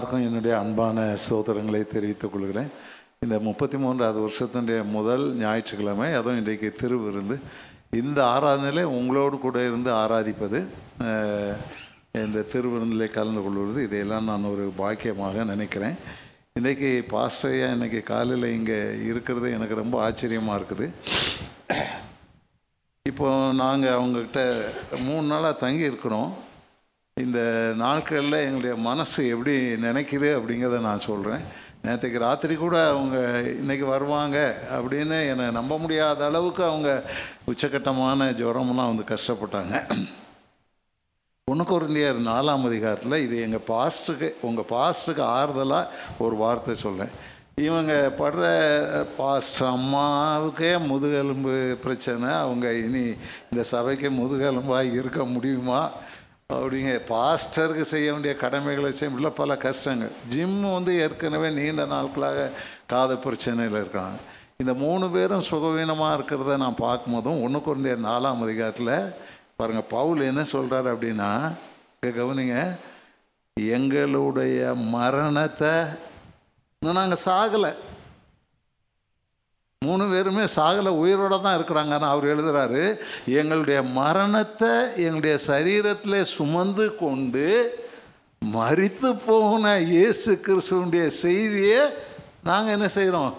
எல்லாருக்கும் என்னுடைய அன்பான சோதரங்களை தெரிவித்துக் கொள்கிறேன். இந்த முப்பத்தி மூன்றாவது வருஷத்தினுடைய முதல் ஞாயிற்றுக்கிழமை அதுவும் இன்றைக்கு திருவிருந்து. இந்த ஆராதனையிலே உங்களோடு கூட இருந்து ஆராதிப்பது இந்த திருவிருந்திலே கலந்து கொள்வது இதையெல்லாம் நான் ஒரு பாக்கியமாக நினைக்கிறேன். இன்றைக்கி பாஸ்டரையா இன்றைக்கி காலையில் இங்கே இருக்கிறது எனக்கு ரொம்ப ஆச்சரியமாக இருக்குது. இப்போ நாங்கள் அவங்கக்கிட்ட மூணு நாளாக தங்கி இருக்கிறோம் இந்த நாட்களில் எங்களுடைய மனசு எப்படி நினைக்குது அப்படிங்கிறத நான் சொல்கிறேன் நேற்றுக்கு ராத்திரி கூட அவங்க இன்றைக்கி வருவாங்க அப்படின்னு என்னை நம்ப முடியாத அளவுக்கு அவங்க உச்சக்கட்டமான ஜுரமெல்லாம் வந்து கஷ்டப்பட்டாங்க. ஒன்று குருந்தியர் நாலாம் அதிகாரத்தில் இது எங்கள் பாஸ்ட்டுக்கு உங்கள் பாஸ்ட்டுக்கு ஆறுதலாக ஒரு வார்த்தை சொல்கிறேன் இவங்க படுற பாஸ்ட் அம்மாவுக்கே முதுகெலும்பு பிரச்சனை. அவங்க இனி இந்த சபைக்கு முதுகெலும்பாக இருக்க முடியுமா? அப்படிங்க. பாஸ்டருக்கு செய்ய வேண்டிய கடமைகளை செய்ய முடியல பல கஷ்டங்கள். ஜிம் வந்து ஏற்கனவே நீண்ட நாட்களாக காத பிரச்சனையில் இருக்காங்க. இந்த மூணு பேரும் சுகவீனமாக இருக்கிறத நான் பார்க்கும்போதும் ஒன்று குறைந்த நாலாம் அதிகாரத்தில் பாருங்கள் பவுல் என்ன சொல்கிறாரு அப்படின்னா கவனிங்க. எங்களுடைய மரணத்தை இன்னும் நாங்கள் சாகலை. மூணு பேருமே சாகலை உயிரோட தான் இருக்கிறாங்கன்னு அவர் எழுதுறாரு. எங்களுடைய மரணத்தை எங்களுடைய சரீரத்தில் சுமந்து கொண்டு மறித்து போன இயேசு கிறிஸ்துவனுடைய செய்தியை நாங்கள் என்ன செய்கிறோம்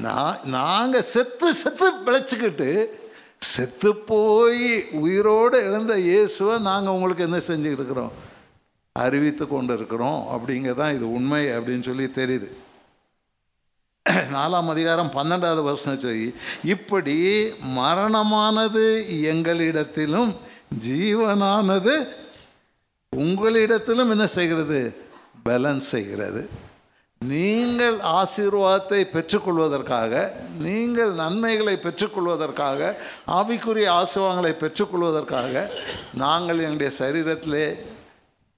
நான் நாங்கள் செத்து செத்து பிழைச்சிக்கிட்டு செத்து போய் உயிரோடு எழுந்த இயேசுவை நாங்கள் உங்களுக்கு என்ன செஞ்சுக்கிட்டு இருக்கிறோம்? அறிவித்து கொண்டு இருக்கிறோம் அப்படிங்கிறதான் இது உண்மை அப்படின்னு சொல்லி தெரியுது. நாலாம் அதிகாரம் பன்னெண்டாவது வசனம் சொல்லி இப்படி மரணமானது எங்களிடத்திலும் ஜீவனானது உங்களிடத்திலும் என்ன செய்கிறது? பேலன்ஸ் செய்கிறது. நீங்கள் ஆசீர்வாதத்தை பெற்றுக்கொள்வதற்காக நீங்கள் நன்மைகளை பெற்றுக்கொள்வதற்காக ஆவிக்குரிய ஆசீர்வாதங்களை பெற்றுக்கொள்வதற்காக நாங்கள் எங்களுடைய சரீரத்திலே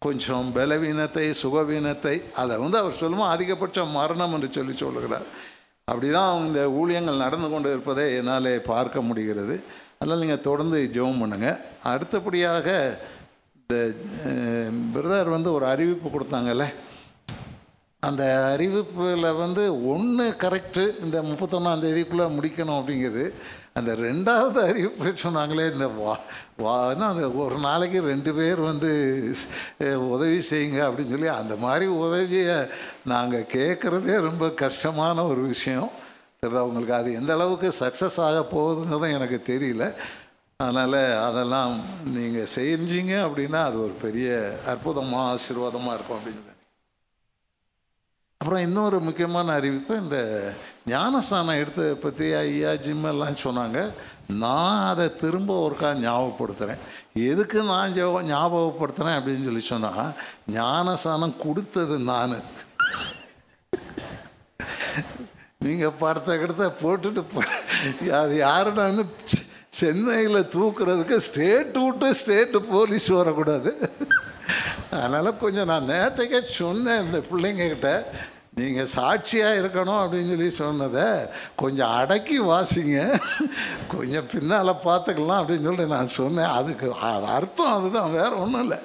கொஞ்சம் பலவீனத்தை சுகவீனத்தை அதை வந்து அவர் சொல்லுமா அதிகபட்சம் மரணம் என்று சொல்லி சொல்லுகிறார். அப்படி தான் இந்த ஊழியங்கள் நடந்து கொண்டு இருப்பதை என்னால் பார்க்க முடிகிறது. அதனால் நீங்கள் தொடர்ந்து ஜெபம் பண்ணுங்கள் அடுத்தபடியாக இந்த பிரதர் வந்து ஒரு அறிவிப்பு கொடுத்தாங்கல்ல. அந்த அறிவிப்பில் வந்து ஒன்று கரெக்டு இந்த முப்பத்தொன்னாம் தேதிக்குள்ளே முடிக்கணும் அப்படிங்கிறது அந்த ரெண்டாவது அறிவிப்பு சொன்னாங்களே இந்த வா வா அந்த ஒரு நாளைக்கு ரெண்டு பேர் வந்து உதவி செய்யுங்க அப்படின்னு சொல்லி அந்த மாதிரி உதவியை நாங்கள் கேட்குறதே ரொம்ப கஷ்டமான ஒரு விஷயம். தெரியுதா உங்களுக்கு? அது எந்த அளவுக்கு சக்ஸஸ் ஆக போகுதுங்கிறதும் எனக்கு தெரியல. அதனால் அதெல்லாம் நீங்கள் செஞ்சீங்க அப்படின்னா அது ஒரு பெரிய அற்புதமாக ஆசீர்வாதமாக இருக்கும் அப்படின்னு அப்புறம் இன்னொரு முக்கியமான அறிவிப்பு இந்த ஞானஸ்தானம் எடுத்ததை பற்றி ஐயா ஜிம்மெல்லாம் சொன்னாங்க. நான் அதை திரும்ப ஒருக்கா ஞாபகப்படுத்துகிறேன் எதுக்கு நான் ஜெப- ஞாபகப்படுத்துகிறேன் அப்படின்னு சொல்லி சொன்னால் ஞானஸ்தானம் கொடுத்தது நான். நீங்கள் படத்தை கிடத்த போட்டுட்டு அது யாருன்னா வந்து சென்னையில் தூக்குறதுக்கு ஸ்டேட் விட்டு ஸ்டேட்டு போலீஸ் வரக்கூடாது. அதனால் கொஞ்சம் நான் நேற்றுக்கே சொன்னேன் இந்த பிள்ளைங்கக்கிட்ட நீங்கள் சாட்சியாக இருக்கணும் அப்படின்னு சொல்லி சொன்னதை கொஞ்சம் அடக்கி வாசிங்க. கொஞ்சம் பின்னால் பார்த்துக்கலாம் அப்படின்னு சொல்லிட்டு நான் சொன்னேன். அதுக்கு அர்த்தம் அதுதான் வேறு ஒன்றும் இல்லை.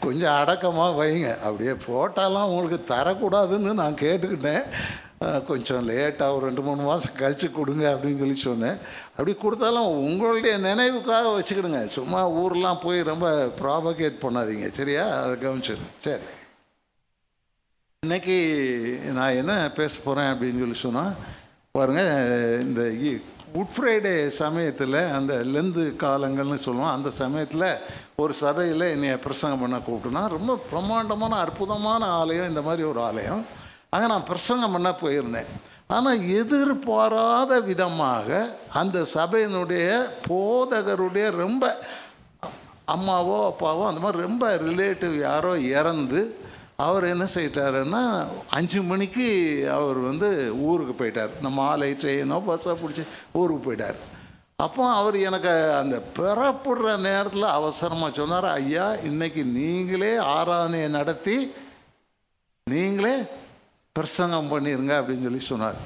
கொஞ்சம் அடக்கமாக வைங்க. அப்படியே போட்டாலாம் உங்களுக்கு தரக்கூடாதுன்னு நான் கேட்டுக்கிட்டேன். கொஞ்சம் லேட்டாக ஒரு ரெண்டு மூணு மாதம் கழித்து கொடுங்க அப்படின்னு சொல்லி சொன்னேன். அப்படி கொடுத்தாலும் உங்களுடைய நினைவுக்காக வச்சுக்கிடுங்க. சும்மா ஊர்லாம் போய் ரொம்ப ப்ராபகேட் பண்ணாதீங்க. சரியா? அதை கவனிச்சிடுங்க சரி. இன்னைக்கு நான் என்ன பேச போகிறேன் அப்படின்னு சொல்லி சொன்னால் பாருங்கள் இந்த இ- குட் ஃப்ரைடே சமயத்தில் அந்த லெந்து காலங்கள்னு சொல்லுவோம் அந்த சமயத்தில் ஒரு சபையில் என்னை பிரசங்கம் பண்ண கூப்பிட்டுனா ரொம்ப பிரம்மாண்டமான அற்புதமான ஆலயம் இந்த மாதிரி ஒரு ஆலயம். அங்கே நான் பிரசங்கம் பண்ண போயிருந்தேன். ஆனால் எதிர்பாராத விதமாக அந்த சபையினுடைய போதகருடைய ரொம்ப அம்மாவோ அப்பாவோ அந்த மாதிரி ரொம்ப ரிலேட்டிவ் யாரோ இறந்து அவர் என்ன செய்யிட்டாருன்னா அஞ்சு மணிக்கு அவர் வந்து ஊருக்கு போயிட்டார். நம்ம ஆலை செய்யணும் பஸ்ஸை பிடிச்சி ஊருக்கு போயிட்டார். அப்போ அவர் எனக்கு அந்த பெறப்படுற நேரத்தில் அவசரமாக சொன்னார் ஐயா இன்னைக்கு நீங்களே ஆராதனையை நடத்தி நீங்களே பிரசங்கம் பண்ணிடுங்க அப்படின்னு சொல்லி சொன்னார்.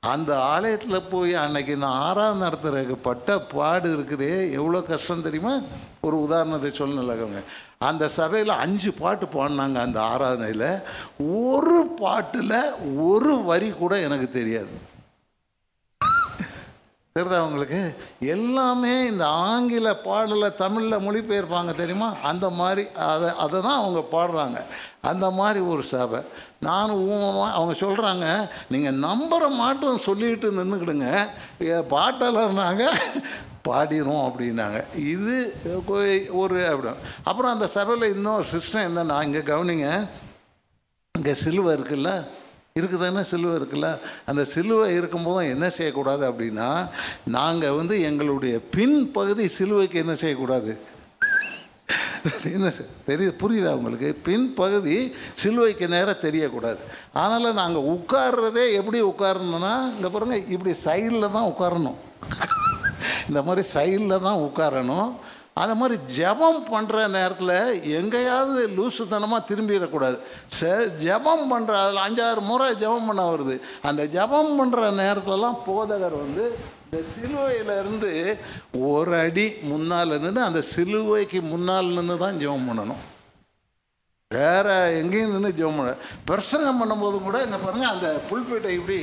அந்த ஆலயத்தில் போய் அன்னைக்கு நான் ஆறாம் நடத்துறதுக்கு பட்ட பாடு இருக்குதே எவ்வளோ கஷ்டம் தெரியுமா? ஒரு உதாரணத்தை சொல்லணும்லங்க அந்த சபையில் அஞ்சு பாட்டு பாடினாங்க அந்த ஆராதனையில். ஒரு பாட்டில் ஒரு வரி கூட எனக்கு தெரியாது. தெரியுதா உங்களுக்கு எல்லாமே இந்த ஆங்கில பாடலை தமிழில் மொழிபெயர்ப்பாங்க தெரியுமா? அந்த மாதிரி அதை அதை தான் அவங்க பாடுறாங்க. அந்த மாதிரி ஒரு சபை நானும் ஊமமாக அவங்க சொல்கிறாங்க நீங்கள் நம்புகிற மாற்றம் சொல்லிட்டு நின்றுக்கிடுங்க பாட்டலர்னாங்க பாடிடும் அப்படின்னாங்க. இது ஒரு அப்படி. அப்புறம் அந்த சபையில் இன்னொரு சிஸ்டம் என்னன்னா இங்கே கவனிங்க இங்கே சிலுவை இருக்குல்ல? இருக்குதானே சிலுவை இருக்குல்ல? அந்த சிலுவை இருக்கும்போது என்ன செய்யக்கூடாது அப்படின்னா நாங்கள் வந்து எங்களுடைய பின்பகுதி சிலுவைக்கு என்ன செய்யக்கூடாது? என்ன செய்- தெரியுது புரியுதா உங்களுக்கு? பின்பகுதி சிலுவைக்கு நேராக தெரியக்கூடாது. ஆனாலும் நாங்கள் உட்கார்றதே எப்படி உட்காரணும்னா இங்கே பாருங்கள் இப்படி சைடில் தான் உட்காரணும். இந்த மாதிரி சைடில் தான் உட்காரணும். அந்த மாதிரி ஜெபம் பண்ணுற நேரத்தில் எங்கேயாவது லூசுத்தனமாக திரும்பிடக்கூடாது. ச ஜெபம் பண்ணுற அதில் அஞ்சாறு முறை ஜெபம் பண்ண வருது. அந்த ஜெபம் பண்ணுற நேரத்துலலாம் போதகர் வந்து இந்த சிலுவையிலேருந்து ஒரு அடி முன்னால் இருந்துன்னு அந்த சிலுவைக்கு முன்னால் நின்று தான் ஜெபம் பண்ணணும். வேற எங்கேயும் நின்று ஜெபம் பண்ண பிரசங்கம் பண்ணும்போது கூட என்ன பாருங்க அந்த புல்பேட்டை இப்படி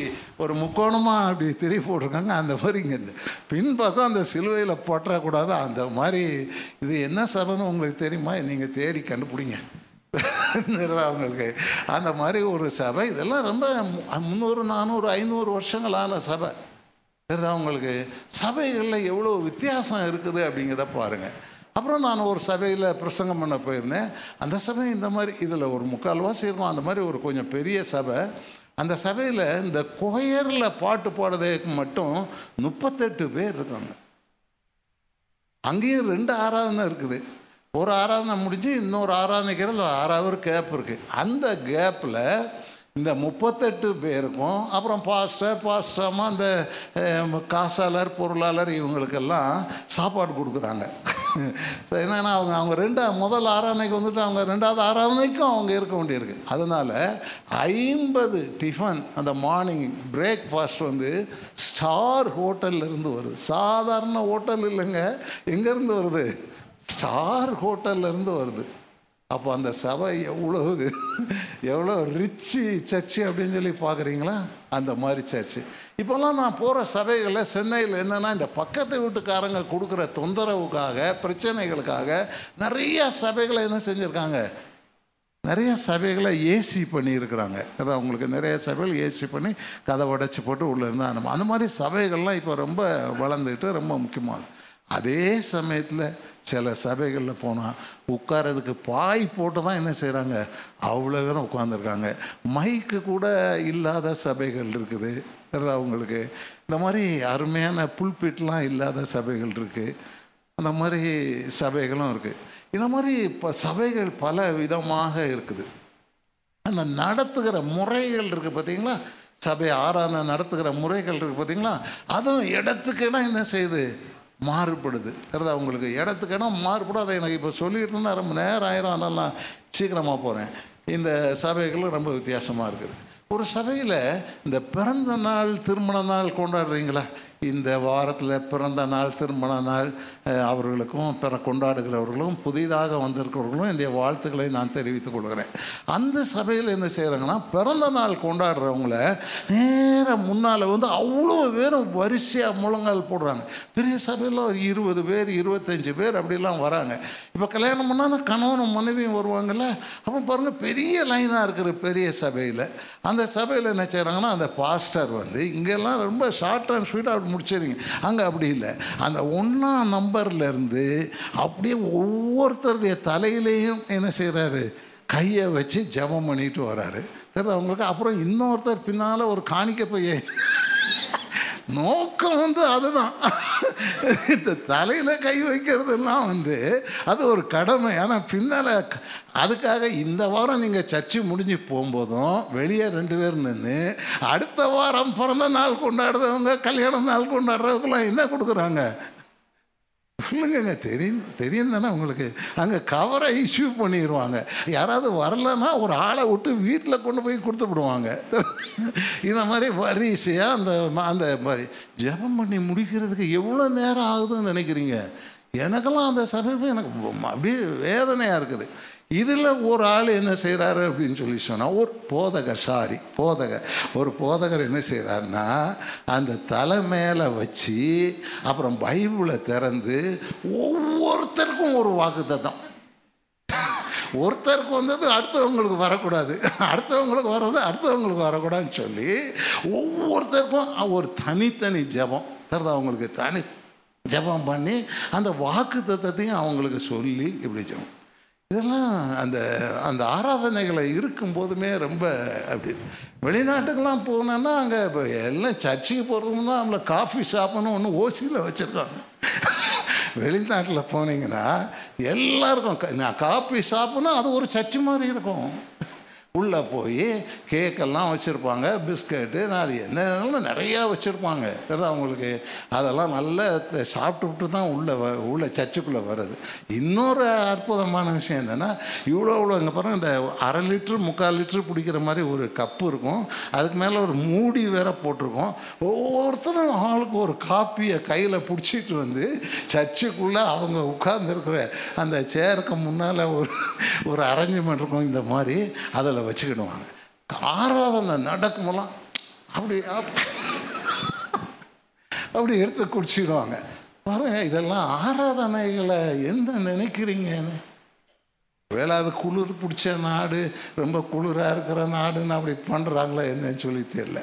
ஒரு முக்கோணமாக அப்படி திரி போட்டிருக்காங்க அந்த மாதிரி இங்கே இந்த பின்பக்கம் அந்த சிலுவையில் போட்டக்கூடாது அந்த மாதிரி. இது என்ன சபைன்னு உங்களுக்கு தெரியுமா? நீங்கள் தேடி கண்டுபிடிங்க. அவங்களுக்கு அந்த மாதிரி ஒரு சபை. இதெல்லாம் ரொம்ப முந்நூறு நானூறு ஐநூறு வருஷங்களான சபை. தெரியுதா அவங்களுக்கு சபைகளில் எவ்வளோ வித்தியாசம் இருக்குது அப்படிங்கிறத பாருங்கள் அப்புறம் நான் ஒரு சபையில் பிரசங்கம் பண்ண போயிருந்தேன். அந்த சபை இந்த மாதிரி இதில் ஒரு முக்கால்வாசி இருக்கும். அந்த மாதிரி ஒரு கொஞ்சம் பெரிய சபை. அந்த சபையில் இந்த கொயரில் பாட்டு பாடுறதுக்கு மட்டும் முப்பத்தெட்டு பேர் இருக்காங்க. அங்கேயும் ரெண்டு ஆராதனை இருக்குது. ஒரு ஆராதனை முடிஞ்சு இன்னொரு ஆராதனைக்கு ஆறாவது கேப் இருக்குது அந்த கேப்பில் இந்த முப்பத்தெட்டு பேருக்கும் அப்புறம் பாஸ்டர் பாஸ்டர்மா அந்த காசாளர் பொருளாளர் இவங்களுக்கெல்லாம் சாப்பாடு கொடுக்குறாங்க. என்னென்னா என்னன்னா அவங்க அவங்க ரெண்டு முதல் ஆராதனைக்கு வந்துட்டு அவங்க ரெண்டாவது ஆராதனைக்கும் அவங்க இருக்க வேண்டியிருக்கு. அதனால் ஐம்பது டிஃபன் அந்த மார்னிங் பிரேக்ஃபாஸ்ட் வந்து ஸ்டார் ஹோட்டல்ல இருந்து வருது. சாதாரண ஹோட்டல் இல்லைங்க எங்கேருந்து வருது? ஸ்டார் ஹோட்டல்ல இருந்து வருது. அப்போ அந்த சபை எவ்வளோ எவ்வளோ ரிச்சு சர்ச்சு அப்படின்னு சொல்லி பார்க்குறீங்களா அந்த மாதிரி சர்ச்சு இப்போல்லாம் நான் போகிற சபைகளில் சென்னையில் என்னென்னா இந்த பக்கத்து வீட்டுக்காரங்க கொடுக்குற தொந்தரவுக்காக பிரச்சனைகளுக்காக நிறைய சபைகளை என்ன செஞ்சுருக்காங்க? நிறைய சபைகளை ஏசி பண்ணியிருக்கிறாங்க. அதான் அவங்களுக்கு நிறைய சபைகள் ஏசி பண்ணி கதை உடச்சி போட்டு உள்ளே இருந்தால் அந்த மாதிரி சபைகள்லாம் இப்போ ரொம்ப வளர்ந்துக்கிட்டு ரொம்ப முக்கியமாகுது அதே சமயத்தில் சில சபைகளில் போனால் உட்காரதுக்கு பாய் போட்டு தான் என்ன செய்கிறாங்க அவ்வளோ பேரும் உட்காந்துருக்காங்க மைக்கு கூட இல்லாத சபைகள் இருக்குது. அவங்களுக்கு இந்த மாதிரி அருமையான புல்பிட்லாம் இல்லாத சபைகள் இருக்குது அந்த மாதிரி சபைகளும் இருக்குது இந்த மாதிரி இப்போ சபைகள் பல விதமாக இருக்குது. அந்த நடத்துகிற முறைகள் இருக்குது பார்த்தீங்களா சபை ஆறான நடத்துகிற முறைகள் இருக்குது பார்த்தீங்களா அதுவும் இடத்துக்குன்னா என்ன செய்யுது? மாறுபடுது. அதாவது அவங்களுக்கு இடத்துக்குன்னா மாறுபடும். அதை எனக்கு இப்போ சொல்லிட்டு ரொம்ப நேரம் ஆயிரம். நான் சீக்கிரமாக போகிறேன் இந்த சபைகளும் ரொம்ப வித்தியாசமாக இருக்குது. ஒரு சபையில் இந்த பிறந்த நாள் திருமண நாள் கொண்டாடுறீங்களா? இந்த வாரத்தில் பிறந்த நாள் திருமண நாள் அவர்களுக்கும் பிற கொண்டாடுகிறவர்களும் புதிதாக வந்திருக்கிறவர்களும் என்னுடைய வாழ்த்துக்களை நான் தெரிவித்துக் கொள்கிறேன். அந்த சபையில் என்ன செய்கிறாங்கன்னா பிறந்த நாள் கொண்டாடுறவங்கள நேராக முன்னால் வந்து அவ்வளோ பேரும் வரிசையாக முழங்கால் போடுறாங்க. பெரிய சபையில் ஒரு இருபது பேர் இருபத்தஞ்சி பேர் அப்படிலாம் வராங்க. இப்போ கல்யாணம் பண்ணால் அந்த கணவனும் மனைவியும் வருவாங்கல்ல? அப்போ பாருங்கள் பெரிய லைனாக இருக்கிற பெரிய சபையில் அந்த சபையில் என்ன செய்கிறாங்கன்னா அந்த பாஸ்டர் வந்து இங்கெல்லாம் ரொம்ப ஷார்ட் அண்ட் ஸ்வீட்டாக முடிச்சிருங்க அங்கே அப்படி இல்லை. அந்த ஒன்றாம் நம்பர்லேருந்து அப்படியே ஒவ்வொருத்தருடைய தலையிலையும் என்ன செய்கிறாரு கையை வச்சு ஜெபம் பண்ணிட்டு வராரு. தெரியுது அவங்களுக்கு அப்புறம் இன்னொருத்தர் பின்னால் ஒரு காணிக்க பையன். நோக்கம் வந்து அதுதான். இந்த தலையில் கை வைக்கிறதுலாம் வந்து அது ஒரு கடமை. ஆனால் பின்னால் அதுக்காக இந்த வாரம் நீங்கள் சர்ச்சு முடிஞ்சு போகும்போதும் வெளியே ரெண்டு பேர் நின்று அடுத்த வாரம் பிறந்த நாள் கொண்டாடுறவங்க கல்யாண நாள் கொண்டாடுறவங்களாம் என்ன கொடுக்குறாங்க? சொல்லுங்கங்க தெரியும் தெரியும் தானே உங்களுக்கு? அங்கே கவரை இஷ்யூ பண்ணிடுவாங்க யாராவது வரலன்னா ஒரு ஆளை விட்டு வீட்டில் கொண்டு போய் கொடுத்து விடுவாங்க. இந்த மாதிரி வரிசையாக அந்த அந்த மாதிரி ஜெபம் பண்ணி முடிக்கிறதுக்கு எவ்வளோ நேரம் ஆகுதுன்னு நினைக்கிறீங்க? எனக்கெல்லாம் அந்த சமயம் எனக்கு அப்படியே வேதனையாக இருக்குது. இதில் ஒரு ஆள் என்ன செய்கிறாரு அப்படின்னு சொல்லி சொன்னால் ஒரு போதகர் சாரி போதகர். ஒரு போதகர் என்ன செய்கிறாருன்னா அந்த தலை மேலே வச்சு அப்புறம் பைபிளை திறந்து ஒவ்வொருத்தருக்கும் ஒரு வாக்குத்தத்தம் ஒருத்தருக்கு வந்தது அடுத்தவங்களுக்கு வரக்கூடாது. அடுத்தவங்களுக்கு வர்றது அடுத்தவங்களுக்கு வரக்கூடாதுன்னு சொல்லி ஒவ்வொருத்தருக்கும் ஒரு தனித்தனி ஜெபம். தருது அவங்களுக்கு தனி ஜெபம் பண்ணி அந்த வாக்கு தத்தத்தையும் அவங்களுக்கு சொல்லி இப்படி ஜெபம். இதெல்லாம் அந்த அந்த ஆராதனைகளை இருக்கும்போதுமே ரொம்ப அப்படி. வெளிநாட்டுக்கெல்லாம் போனோன்னா அங்கே இப்போ எல்லாம் சர்ச்சுக்கு போகிறதுனா நம்மளை காஃபி ஷாப்புன்னு ஒன்று ஓசியில் வச்சுருக்காங்க. வெளிநாட்டில் போனீங்கன்னா எல்லாருக்கும் நான் காஃபி ஷாப்புன்னா அது ஒரு சர்ச்சு மாதிரி இருக்கும். உள்ளே போய் கேக்கெல்லாம் வச்சுருப்பாங்க பிஸ்கட்டு நான் அது என்ன நிறையா வச்சுருப்பாங்க. தெரியுதா அவங்களுக்கு அதெல்லாம் நல்லா சாப்பிட்டுட்டு தான் உள்ளே வ உள்ள சர்ச்சுக்குள்ளே வருது இன்னொரு அற்புதமான விஷயம் என்னென்னா இவ்வளோ இவ்வளோ இங்கே பாருங்கள் இந்த அரை லிட்ரு முக்கால் லிட்ரு பிடிக்கிற மாதிரி ஒரு கப்பு இருக்கும். அதுக்கு மேலே ஒரு மூடி வேற போட்டிருக்கோம். ஒவ்வொருத்தரும் ஆளுக்கு ஒரு காப்பியை கையில் பிடிச்சிட்டு வந்து சர்ச்சுக்குள்ளே அவங்க உட்கார்ந்துருக்குற அந்த சேருக்கு முன்னால் ஒரு ஒரு அரேஞ்ச்மெண்ட் இருக்கும் இந்த மாதிரி. அதில் வச்சுக்கிடுவாங்க ஆராதனை நடக்குமெல்லாம் அப்படி அப்படி எடுத்து குடிச்சிடுவாங்க பாருங்க இதெல்லாம் ஆராதனைகளை என்ன நினைக்கிறீங்கன்னு. வேலை அது குளிர் பிடிச்ச நாடு ரொம்ப குளிராக இருக்கிற நாடுன்னு அப்படி பண்ணுறாங்களா என்னன்னு சொல்லி தெரியல.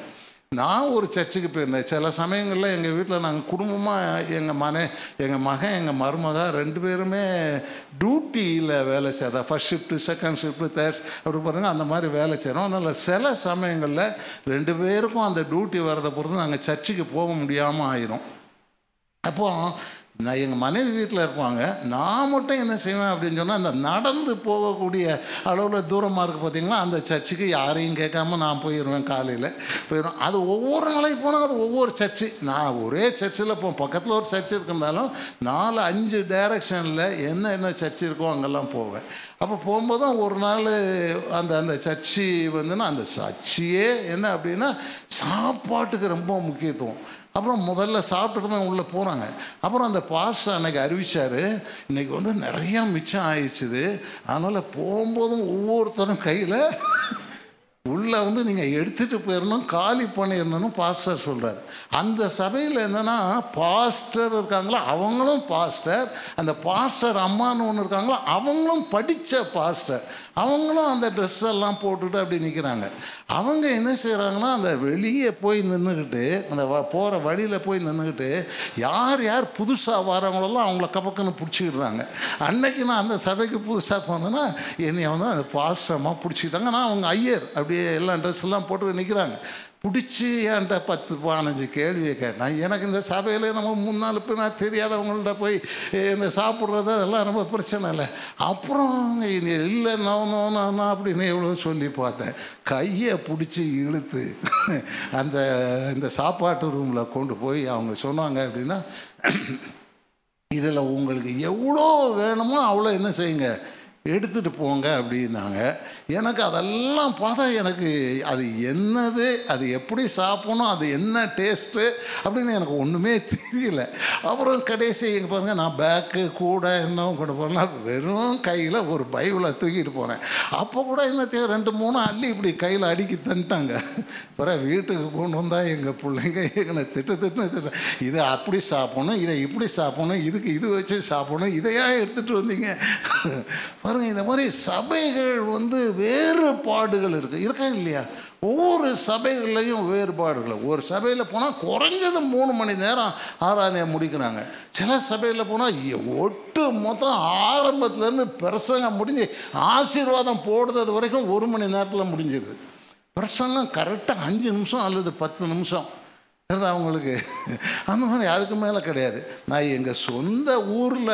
நான் ஒரு சர்ச்சுக்கு போயிருந்தேன். சில சமயங்களில் எங்கள் வீட்டில் நாங்கள் குடும்பமாக எங்கள் மனை எங்கள் மகன் எங்கள் மருமக ரெண்டு பேருமே டியூட்டியில் வேலை செய்கிறதா first shift second shift third அப்படி பார்த்தீங்கன்னா அந்த மாதிரி வேலை செய்கிறோம் அதனால் சில சமயங்களில் ரெண்டு பேருக்கும் அந்த டியூட்டி வரதை பொறுத்து நாங்கள் சர்ச்சுக்கு போக முடியாமல் ஆயிரும். அப்போது நான் எங்கள் மனைவி வீட்டில் இருப்பாங்க நான் மட்டும் என்ன செய்வேன் அப்படின்னு சொன்னால் அந்த நடந்து போகக்கூடிய அளவில் தூரமாக இருக்குது பார்த்திங்களா அந்த சர்ச்சுக்கு யாரையும் கேட்காம நான் போயிடுவேன் காலையில். போயிடுவேன் அது ஒவ்வொரு நாளைக்கு போனால் அது ஒவ்வொரு சர்ச்சு. நான் ஒரே சர்ச்சில் போவேன் பக்கத்தில் ஒரு சர்ச் இருந்தாலும் நாலு அஞ்சு டைரக்ஷனில் என்ன என்ன சர்ச் இருக்கோ அங்கெல்லாம் போவேன். அப்போ போகும்போது தான் ஒரு நாள் அந்த அந்த சர்ச்சு வந்துன்னா அந்த சர்ச்சியே என்ன அப்படின்னா சாப்பாட்டுக்கு ரொம்ப முக்கியத்துவம். அப்புறம் முதல்ல சாப்பிட்டுட்டு தான் உள்ளே போகிறாங்க அப்புறம் அந்த பாஸ்டர் அன்னைக்கு அறிவித்தார் இன்றைக்கி வந்து நிறையா மிச்சம் ஆயிடுச்சுது. அதனால் போகும்போதும் ஒவ்வொருத்தரும் கையில் உள்ளே வந்து நீங்கள் எடுத்துகிட்டு போயிடணும் காலி பண்ணிடணும் பாஸ்டர் சொல்கிறார் அந்த சபையில் என்னென்னா பாஸ்டர் இருக்காங்களோ அவங்களும் பாஸ்டர் அந்த பாஸ்டர் அம்மானு ஒன்று இருக்காங்களோ அவங்களும் படித்த பாஸ்டர் அவங்களும் அந்த ட்ரெஸ் எல்லாம் போட்டுட்டு அப்படி நிற்கிறாங்க அவங்க என்ன செய்கிறாங்கன்னா அந்த வெளியே போய் நின்றுக்கிட்டு அந்த போகிற வழியில் போய் நின்றுக்கிட்டு யார் யார் புதுசாக வரவங்களெல்லாம் அவங்கள கப்பக்குன்னு பிடிச்சிக்கிடுறாங்க. அன்னைக்கு நான் அந்த சபைக்கு புதுசாக போனேன்னா என்னை வந்து அந்த பாசமாக பிடிச்சிக்கிட்டாங்க. நான் அவங்க ஐயர் அப்படியே எல்லாம் ட்ரெஸ் எல்லாம் போட்டு நிற்கிறாங்க பிடிச்சி என்கிட்ட பத்து பதினஞ்சு கேள்வியை கேட்டேன். எனக்கு இந்த சபையில் நம்ம முன்னாள் இப்போ நான் தெரியாதவங்கள்ட்ட போய் இந்த சாப்பிட்றது அதெல்லாம் ரொம்ப பிரச்சனை இல்லை. அப்புறம் இல்லை நோ அப்படின்னு எவ்வளோ சொல்லி பார்த்தேன். கையை பிடிச்சி இழுத்து அந்த இந்த சாப்பாட்டு ரூமில் கொண்டு போய் அவங்க சொன்னாங்க அப்படின்னா இதில் உங்களுக்கு எவ்வளோ வேணுமோ அவ்வளோ என்ன செய்யுங்க. எடுத்துகிட்டு போங்க அப்படின்னாங்க. எனக்கு அதெல்லாம் பார்த்தா எனக்கு அது என்னது அது எப்படி சாப்பிடணும் அது என்ன டேஸ்ட்டு அப்படின்னு எனக்கு ஒன்றுமே தெரியல. அப்புறம் கடைசி எங்கே பாருங்கள் நான் பேக்கு கூட என்ன கொண்டு போனேன்னா வெறும் கையில் ஒரு பைபிளை தூக்கிட்டு போனேன். அப்போ கூட என்ன தேவை? ரெண்டு மூணு அள்ளி இப்படி கையில் அடிக்கி தந்துட்டாங்க. பிறகு வீட்டுக்கு கொண்டு வந்தால் எங்கள் பிள்ளைங்க எங்களை திட்டு திட்டு திட்டு இதை அப்படி சாப்பிடணும் இதை இப்படி சாப்பிடணும் இதுக்கு இது வச்சு சாப்பிடணும் இதையாக எடுத்துகிட்டு வந்தீங்க? பாருங்க இந்த மாதிரி சபைகள் வந்து வேறுபாடுகள் இருக்குது இருக்கா இல்லையா? ஒவ்வொரு சபைகள்லையும் வேறுபாடுகள். ஒரு சபையில் போனால் குறைஞ்சது மூணு மணி நேரம் ஆராதனையை முடிக்கிறாங்க. சில சபையில் போனால் ஒட்டு மொத்தம் ஆரம்பத்துலேருந்து பிரசங்கம் முடிஞ்சு ஆசீர்வாதம் போடுறது வரைக்கும் ஒரு மணி நேரத்தில் முடிஞ்சிருது. பிரசங்கம் கரெக்டாக அஞ்சு நிமிஷம் அல்லது பத்து நிமிஷம். அவங்களுக்கு அந்த மாதிரி அதுக்கு மேலே கிடையாது. நான் எங்கள் சொந்த ஊரில்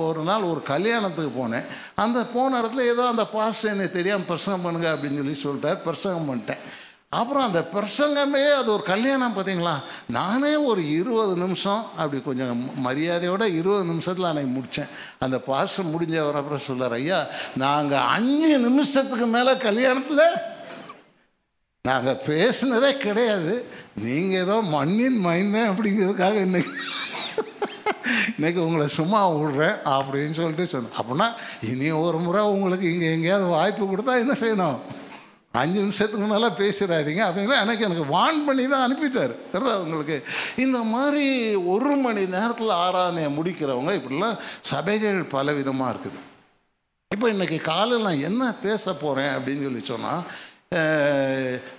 ஒரு நாள் ஒரு கல்யாணத்துக்கு போனேன். அந்த போன இடத்துல ஏதோ அந்த பாஸ்டர் என்னை தெரியாமல் பிரசங்கம் பண்ணுங்க அப்படின்னு சொல்லி சொல்லிட்டார். பிரசங்கம் பண்ணிட்டேன். அப்புறம் அந்த பிரசங்கமே அது ஒரு கல்யாணம் பார்த்தீங்களா? நானே ஒரு இருபது நிமிஷம் அப்படி கொஞ்சம் மரியாதையோட இருபது நிமிஷத்தில் அன்னைக்கு முடித்தேன் அந்த பாசம் முடிஞ்ச அப்புறம் சொல்லார் ஐயா நாங்கள் அஞ்சு நிமிஷத்துக்கு மேலே கல்யாணத்தில் நாங்கள் பேசுனதே கிடையாது. நீங்கள் ஏதோ மண்ணின் மைந்தேன் அப்படிங்கிறதுக்காக இன்னைக்கு இன்னைக்கு உங்களை சும்மா விடுறேன் அப்படின்னு சொல்லிட்டு சொன்னேன் அப்படின்னா இனி ஒரு முறை உங்களுக்கு இங்கே எங்கேயாவது வாய்ப்பு கொடுத்தா என்ன செய்யணும்? அஞ்சு நிமிஷத்துக்கு மேலே பேசிடாதீங்க அப்படிங்கிற எனக்கு எனக்கு வான் பண்ணி தான் அனுப்பிட்டார். தெரியுதா உங்களுக்கு? இந்த மாதிரி ஒரு மணி நேரத்தில் ஆராதனையை முடிக்கிறவங்க இப்படிலாம் சபைகள் பல விதமாக இருக்குது. இப்போ இன்றைக்கி காலையில் நான் என்ன பேச போகிறேன் அப்படின்னு சொல்லி சொன்னால்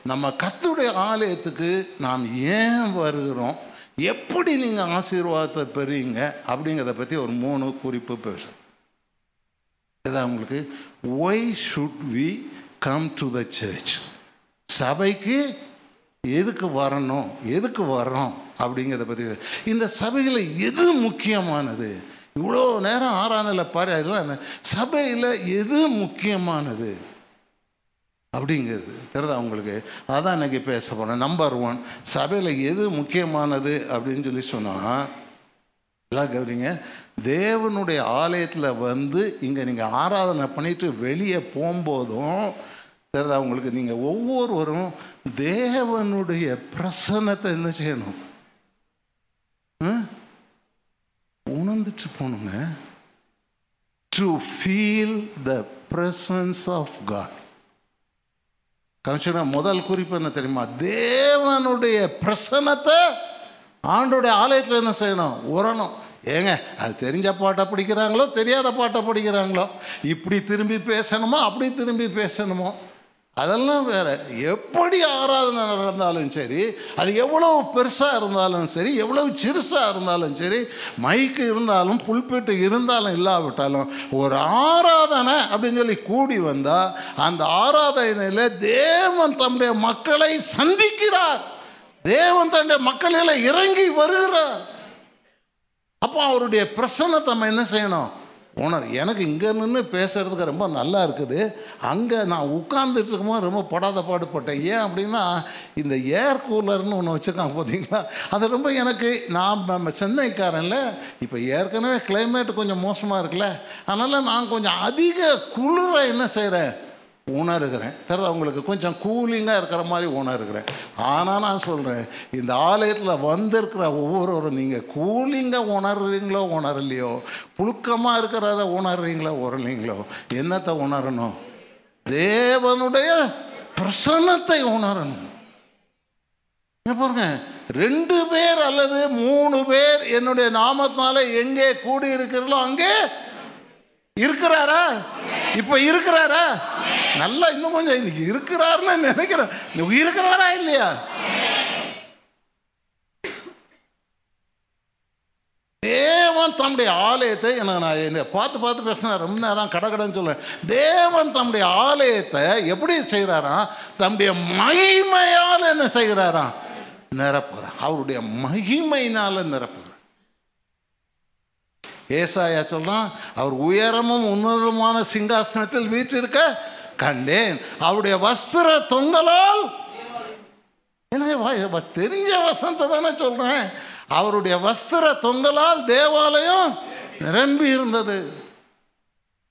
நம்ம கத்துடைய ஆலயத்துக்கு நாம் ஏன் வருகிறோம்? எப்படி நீங்கள் ஆசீர்வாதத்தை பெறுவீங்க? அப்படிங்கிறத பற்றி ஒரு மூணு குறிப்பு பேசுகிறேன் இதான் உங்களுக்கு? Why should we come to the church சபைக்கு எதுக்கு வரணும்? எதுக்கு வரோம் அப்படிங்கிறத பற்றி இந்த சபையில் எது முக்கியமானது? இவ்வளோ நேரம் ஆறானில் பாரு அதெல்லாம் அந்த சபையில் எது முக்கியமானது? அப்படிங்கிறது. தெரியுதா உங்களுக்கு? அதான் இன்னைக்கு பேச போகிறேன் நம்பர் ஒன் சபையில் எது முக்கியமானது அப்படின்னு சொல்லி சொன்னால் எல்லாம் கவனிங்க. தேவனுடைய ஆலயத்தில் வந்து இங்கே நீங்கள் ஆராதனை பண்ணிட்டு வெளியே போகும்போதும் தெரியுதா உங்களுக்கு? நீங்கள் ஒவ்வொருவரும் தேவனுடைய பிரசன்னத்தை என்ன செய்யணும்? உணர்ந்துட்டு போகணுங்க to feel the presence of God கமிஷனா முதல் குறிப்பு என்ன தெரியுமா? தேவனுடைய பிரசன்னத்தை ஆண்டோடைய ஆலயத்தில் என்ன செய்யணும்? உரணும் ஏங்க அது தெரிஞ்ச பாட்டை படிக்கிறாங்களோ தெரியாத பாட்டை படிக்கிறாங்களோ? இப்படி திரும்பி பேசணுமோ? அப்படி திரும்பி பேசணுமோ? அதெல்லாம் வேற. எப்படி ஆராதனை நடந்தாலும் சரி அது எவ்வளவு பெருசாக இருந்தாலும் சரி எவ்வளவு சிறுசாக இருந்தாலும் சரி மைக்கு இருந்தாலும் புல்பீட்டு இருந்தாலும் இல்லாவிட்டாலும் ஒரு ஆராதனை அப்படின்னு சொல்லி கூடி வந்தால் அந்த ஆராதனையில் தேவன் தம்முடைய மக்களை சந்திக்கிறார். தேவன் தன்னுடைய மக்களில் இறங்கி வருகிறார். அப்போ அவருடைய பிரசன்னத்தை நம்ம என்ன செய்யணும்? உணர் எனக்கு இங்கே நின்று பேசுகிறதுக்கு ரொம்ப நல்லா இருக்குது. அங்கே நான் உட்கார்ந்துட்டு இருக்கும்போது ரொம்ப படாத பாடுபட்டேன். ஏன் அப்படின்னா இந்த ஏர் கூலர்னு ஒன்று வச்சுருக்காங்க பார்த்தீங்களா அது ரொம்ப எனக்கு நான் நம்ம சென்னைக்காரன்ல இப்போ ஏற்கனவே கிளைமேட் கொஞ்சம் மோசமாக இருக்குல்ல. அதனால் நான் கொஞ்சம் அதிக குளிரை என்ன செய்கிறேன் உணர்கிறேன். தெரியல உங்களுக்கு? கொஞ்சம் கூலிங்காக இருக்கிற மாதிரி உணர்கிறேன். ஆனால் நான் சொல்கிறேன் இந்த ஆலயத்தில் வந்திருக்கிற ஒவ்வொருவரும் நீங்கள் கூலிங்காக உணர்றீங்களோ உணரலையோ புழுக்கமாக இருக்கிறத உணர்றீங்களோ உணரலீங்களோ என்னத்தை உணரணும்? தேவனுடைய பிரசன்னத்தை உணரணும். பாருங்க ரெண்டு பேர் அல்லது மூணு பேர் என்னுடைய நாமத்தினால எங்கே கூடி இருக்கிறீர்களோ அங்கே இருக்கிறாரா? இப்ப இருக்கிறாரா? நல்லா இன்னும் கொஞ்சம் இன்னைக்கு இருக்கிறாருன்னு நினைக்கிறேன். இருக்கிறாரா இல்லையா? தேவன் தம்முடைய ஆலயத்தை எனக்கு நான் இந்த பார்த்து பார்த்து பேசினேன் ரொம்ப நேரம் கடகடன்னு சொல்லுவேன் தேவன் தம்முடைய ஆலயத்தை எப்படி செய்கிறாராம் தம்முடைய மகிமையால் என்ன செய்கிறாராம்? நிரப்புகிறார். அவருடைய மகிமையினால் நிரப்புகிறார். ஏசாயா சொல்கிறான் அவர் உயரமும் உன்னதமான சிங்காசனத்தில் வீற்றிருக்க கண்டேன். அவருடைய வஸ்திர தொங்கலால் என்ன தெரிஞ்ச வசந்த தானே சொல்கிறேன் அவருடைய வஸ்திர தொங்கலால் தேவாலயம் நிரம்பி இருந்தது.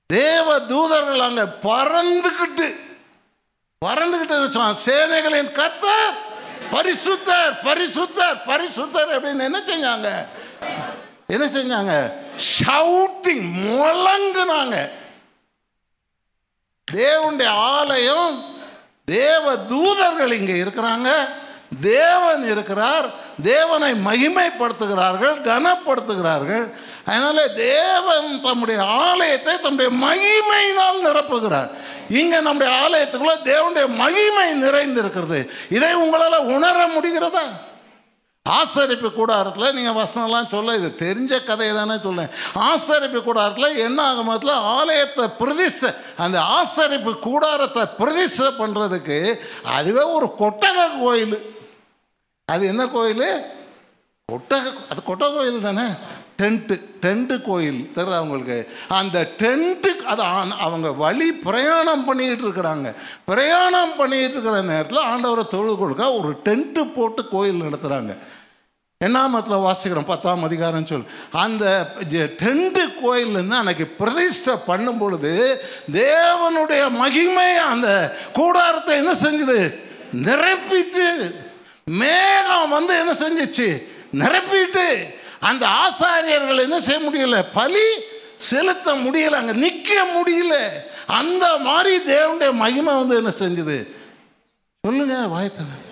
தேவ தூதர்கள் அங்க பறந்துக்கிட்டு பறந்துக்கிட்டு சேனைகளின் கர்த்தர் பரிசுத்தர் பரிசுத்தர் பரிசுத்தர் அப்படின்னு என்ன செஞ்சாங்க? என்ன செஞ்சாங்க? ஷவுட்டிங் முழங்குனாங்க. தேவனுடைய ஆலயம் தேவ தூதர்கள் இங்கே இருக்கிறாங்க. தேவன் இருக்கிறார். தேவனை மகிமைப்படுத்துகிறார்கள் கனப்படுத்துகிறார்கள். அதனால தேவன் தம்முடைய ஆலயத்தை தம்முடைய மகிமையினால் நிரப்புகிறார். இங்க நம்முடைய ஆலயத்துக்குள்ள தேவனுடைய மகிமை நிறைந்திருக்கிறது. இதை உங்களால் உணர முடிகிறதா? ஆசரிப்பு கூடாரத்தில் நீங்கள் வசனம்லாம் சொல்ல இது தெரிஞ்ச கதையை தானே சொல்கிறேன் ஆசரிப்பு கூடாரத்தில் என்ன ஆகுமத்தில் ஆலயத்தை பிரதிஷ்டை அந்த ஆசரிப்பு கூடாரத்தை பிரதிஷ்டை பண்ணுறதுக்கு அதுவே ஒரு கொட்டக கோயில். அது என்ன கோயில்? கொட்டக அது கொட்டக கோயில் தானே டென்ட்டு டென்ட்டு கோயில் தெரியுது அவங்களுக்கு அந்த டென்ட்டு அது அவங்க வழி பிரயாணம் பண்ணிக்கிட்டு இருக்கிறாங்க. பிரயாணம் பண்ணிக்கிட்டு இருக்கிற நேரத்தில் ஆண்டவரை தொழுது கொடுக்க ஒரு டென்ட்டு போட்டு கோயில் நடத்துகிறாங்க எண்ணாமத்தில் வாசிக்கிறோம்? பத்தாம் அதிகாரம் சொல் அந்த டென்ட்டு கோயிலேருந்து அன்னைக்கு பிரதிஷ்டை பண்ணும் பொழுது தேவனுடைய மகிமை அந்த கூடாரத்தை என்ன செஞ்சுது? நிரப்பிச்சு. மேகம் வந்து என்ன செஞ்சிச்சு? நிரப்பிட்டு. அந்த ஆசாரியர்கள் என்ன செய்ய முடியல? பலி செலுத்த முடியல. அங்கே நிற்க முடியல. அந்த மாதிரி தேவனுடைய மகிமை வந்து என்ன செஞ்சது? சொல்லுங்க வாய்த்தன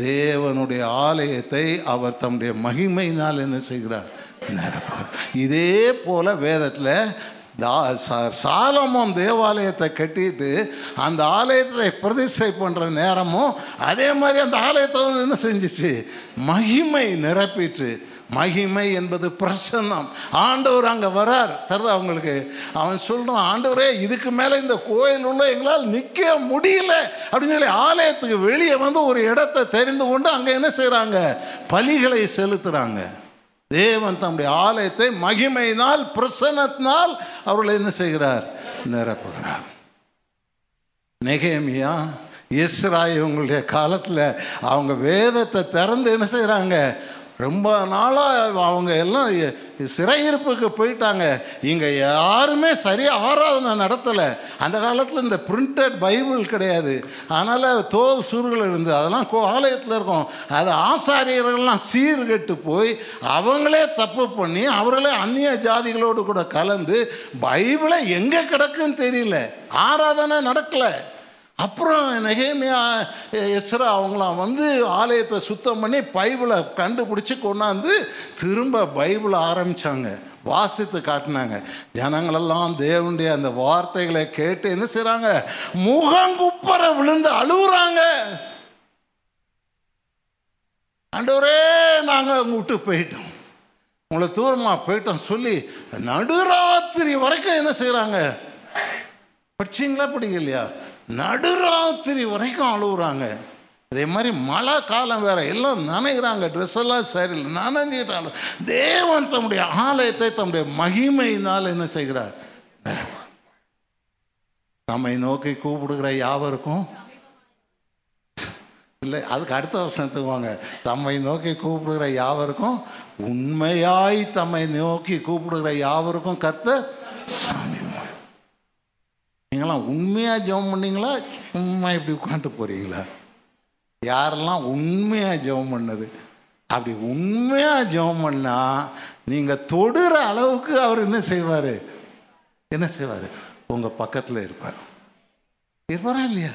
தேவனுடைய ஆலயத்தை அவர் தம்முடைய மகிமையினால் என்ன செய்கிறார்? நிரப்புகிறார். இதே போல வேதத்தில் தா சா- சாலமோன் தேவாலயத்தை கட்டிட்டு அந்த ஆலயத்தை பிரதிஷ்டை பண்ணுற நேரமும் அதே மாதிரி அந்த ஆலயத்தை வந்து என்ன செஞ்சிச்சு? மகிமை நிரப்பிச்சு. மகிமை என்பது பிரசன்னம். ஆண்டவர் அங்கே வரார். தருதா அவங்களுக்கு அவன் சொல்கிறான் ஆண்டவரே இதுக்கு மேலே இந்த கோயில் உள்ள எங்களால் நிற்க முடியல. அப்படின்னு சொல்லி ஆலயத்துக்கு வெளியே வந்து ஒரு இடத்தை தெரிந்து கொண்டு அங்கே என்ன செய்கிறாங்க பலிகளை செலுத்துகிறாங்க தேவன் தம்முடைய ஆலயத்தை மகிமையினால் பிரசன்னத்தினால் அவர்களை என்ன செய்கிறார்? நிரப்புகிறார். நெகேமியா இஸ்ரா இவங்களுடைய காலத்தில் அவங்க வேதத்தை திறந்து என்ன செய்கிறாங்க ரொம்ப நாளாக அவங்க எல்லாம் சிறையிருப்புக்கு போயிட்டாங்க. இங்கே யாருமே சரியாக ஆராதனை நடத்தலை. அந்த காலத்தில் இந்த பிரிண்டட் பைபிள் கிடையாது. அதனால் தோல் சுருகள் இருந்தது. அதெல்லாம் கோ ஆலயத்தில் இருக்கும். அது ஆசாரியர்கள்லாம் சீர்கெட்டு போய் அவங்களே தப்பு பண்ணி அவர்களே அந்நிய ஜாதிகளோடு கூட கலந்து பைபிளை எங்கே கிடக்குன்னு தெரியல. ஆராதனை நடக்கலை. அப்புறம் நெகேமியா எஸ்ரா அவங்களாம் வந்து ஆலயத்தை சுத்தம் பண்ணி பைபிளை கண்டுபிடிச்சி கொண்டாந்து திரும்ப பைபிளை ஆரம்பித்தாங்க வாசித்து காட்டினாங்க. ஜனங்களெல்லாம் தேவனுடைய அந்த வார்த்தைகளை கேட்டு என்ன செய்கிறாங்க முகங்குப்பர விழுந்து அழுகுறாங்க. ஆண்டவரே நாங்கள் விட்டு போயிட்டோம். உங்களை தூரமாக போயிட்டோம் சொல்லி நடுராத்திரி வரைக்கும் என்ன செய்கிறாங்க படிச்சீங்களா? படிக்கலையா? நடுராத்திரி வரைக்கும் அழுகுறாங்க அதே மாதிரி மழை காலம் வேற எல்லாம் நனைகிறாங்க ட்ரெஸ் எல்லாம் சரியில்லை. நனைஞ்சிட்டாலும் தேவன் தம்முடைய ஆலயத்தை தம்முடைய மகிமையினால் என்ன செய்கிறார்? தம்மை நோக்கி கூப்பிடுகிற யாவருக்கும்? இல்லை அதுக்கு அடுத்த வருஷம் வாங்க. தம்மை நோக்கி கூப்பிடுகிற யாவருக்கும்? உண்மையாய் தம்மை நோக்கி கூப்பிடுகிற யாவருக்கும் கத்த சாமி நீங்களாம் உண்மையாக ஜெபம் பண்ணீங்களா? சும்மா இப்படி உட்காந்துட்டு போகிறீங்களா யாரெல்லாம் உண்மையாக ஜெபம் பண்ணது? அப்படி உண்மையாக ஜெபம் பண்ணால் நீங்கள் தொடுற அளவுக்கு அவர் என்ன செய்வார்? என்ன செய்வார்? உங்கள் பக்கத்தில் இருப்பார். இருப்பாரா இல்லையா?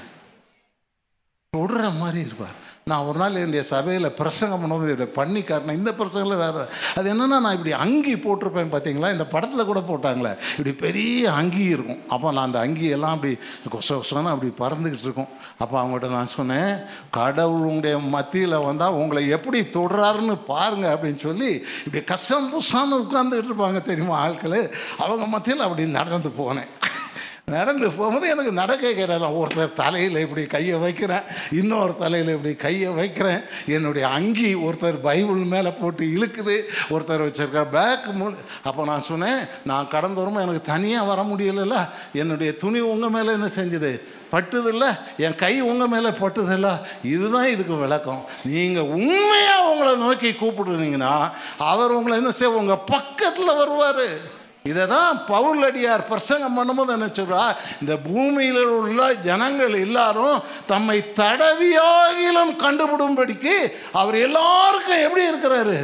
தொடுற மாதிரி இருப்பார். நான் ஒரு நாள் என்னுடைய சபையில் பிரசங்கம் பண்ணும்போது இப்படி பண்ணி காட்டினேன். இந்த பிரசங்கில் வேறு அது என்னென்னா நான் இப்படி அங்கி போட்டிருப்பேன் பார்த்தீங்களா இந்த படத்தில் கூட போட்டாங்களே. இப்படி பெரிய அங்கி இருக்கும். அப்போ நான் அந்த அங்கியெல்லாம் அப்படி கொச கொசன்னு அப்படி பறந்துக்கிட்டு இருக்கும். அப்போ அவங்ககிட்ட நான் சொன்னேன் கடவுளுடைய மத்தியில் வந்தால் உங்களை எப்படி தொடுறாருன்னு பாருங்கள் அப்படின்னு சொல்லி இப்படி கசம் புசான்னு உட்காந்துக்கிட்டு இருப்பாங்க தெரியுமா ஆட்கள்? அவங்க மத்தியில் அப்படி நடந்து போனேன். நடந்து போகும்போது எனக்கு நடக்க கிடையாது ஒருத்தர் தலையில் இப்படி கையை வைக்கிறேன் இன்னொரு தலையில் இப்படி கையை வைக்கிறேன். என்னுடைய அங்கி ஒருத்தர் பைபிள் மேலே போட்டு இழுக்குது ஒருத்தர் வச்சிருக்க பேக் மு அப்போ நான் சொன்னேன் நான் கடந்த வரும்போது எனக்கு தனியாக வர முடியலல்ல என்னுடைய துணி உங்கள் மேலே என்ன செஞ்சுது? பட்டுதில்ல? என் கை உங்கள் மேலே பட்டுதில்ல? இதுதான் இதுக்கு விளக்கம். நீங்கள் உண்மையாக உங்களை நோக்கி கூப்பிடுனீங்கன்னா அவர் உங்களை என்ன செய்ய உங்கள் பக்கத்தில் வருவார். இதை தான் பவுல் அடியார் பிரசங்கம் பண்ணும்போது என்ன சொல்றா? இந்த பூமியில் உள்ள ஜனங்கள் எல்லாரும் தம்மை தடவியாகிலும் கண்டுபிடும்படிக்கு அவர் எல்லாருக்கும் எப்படி இருக்கிறாரு?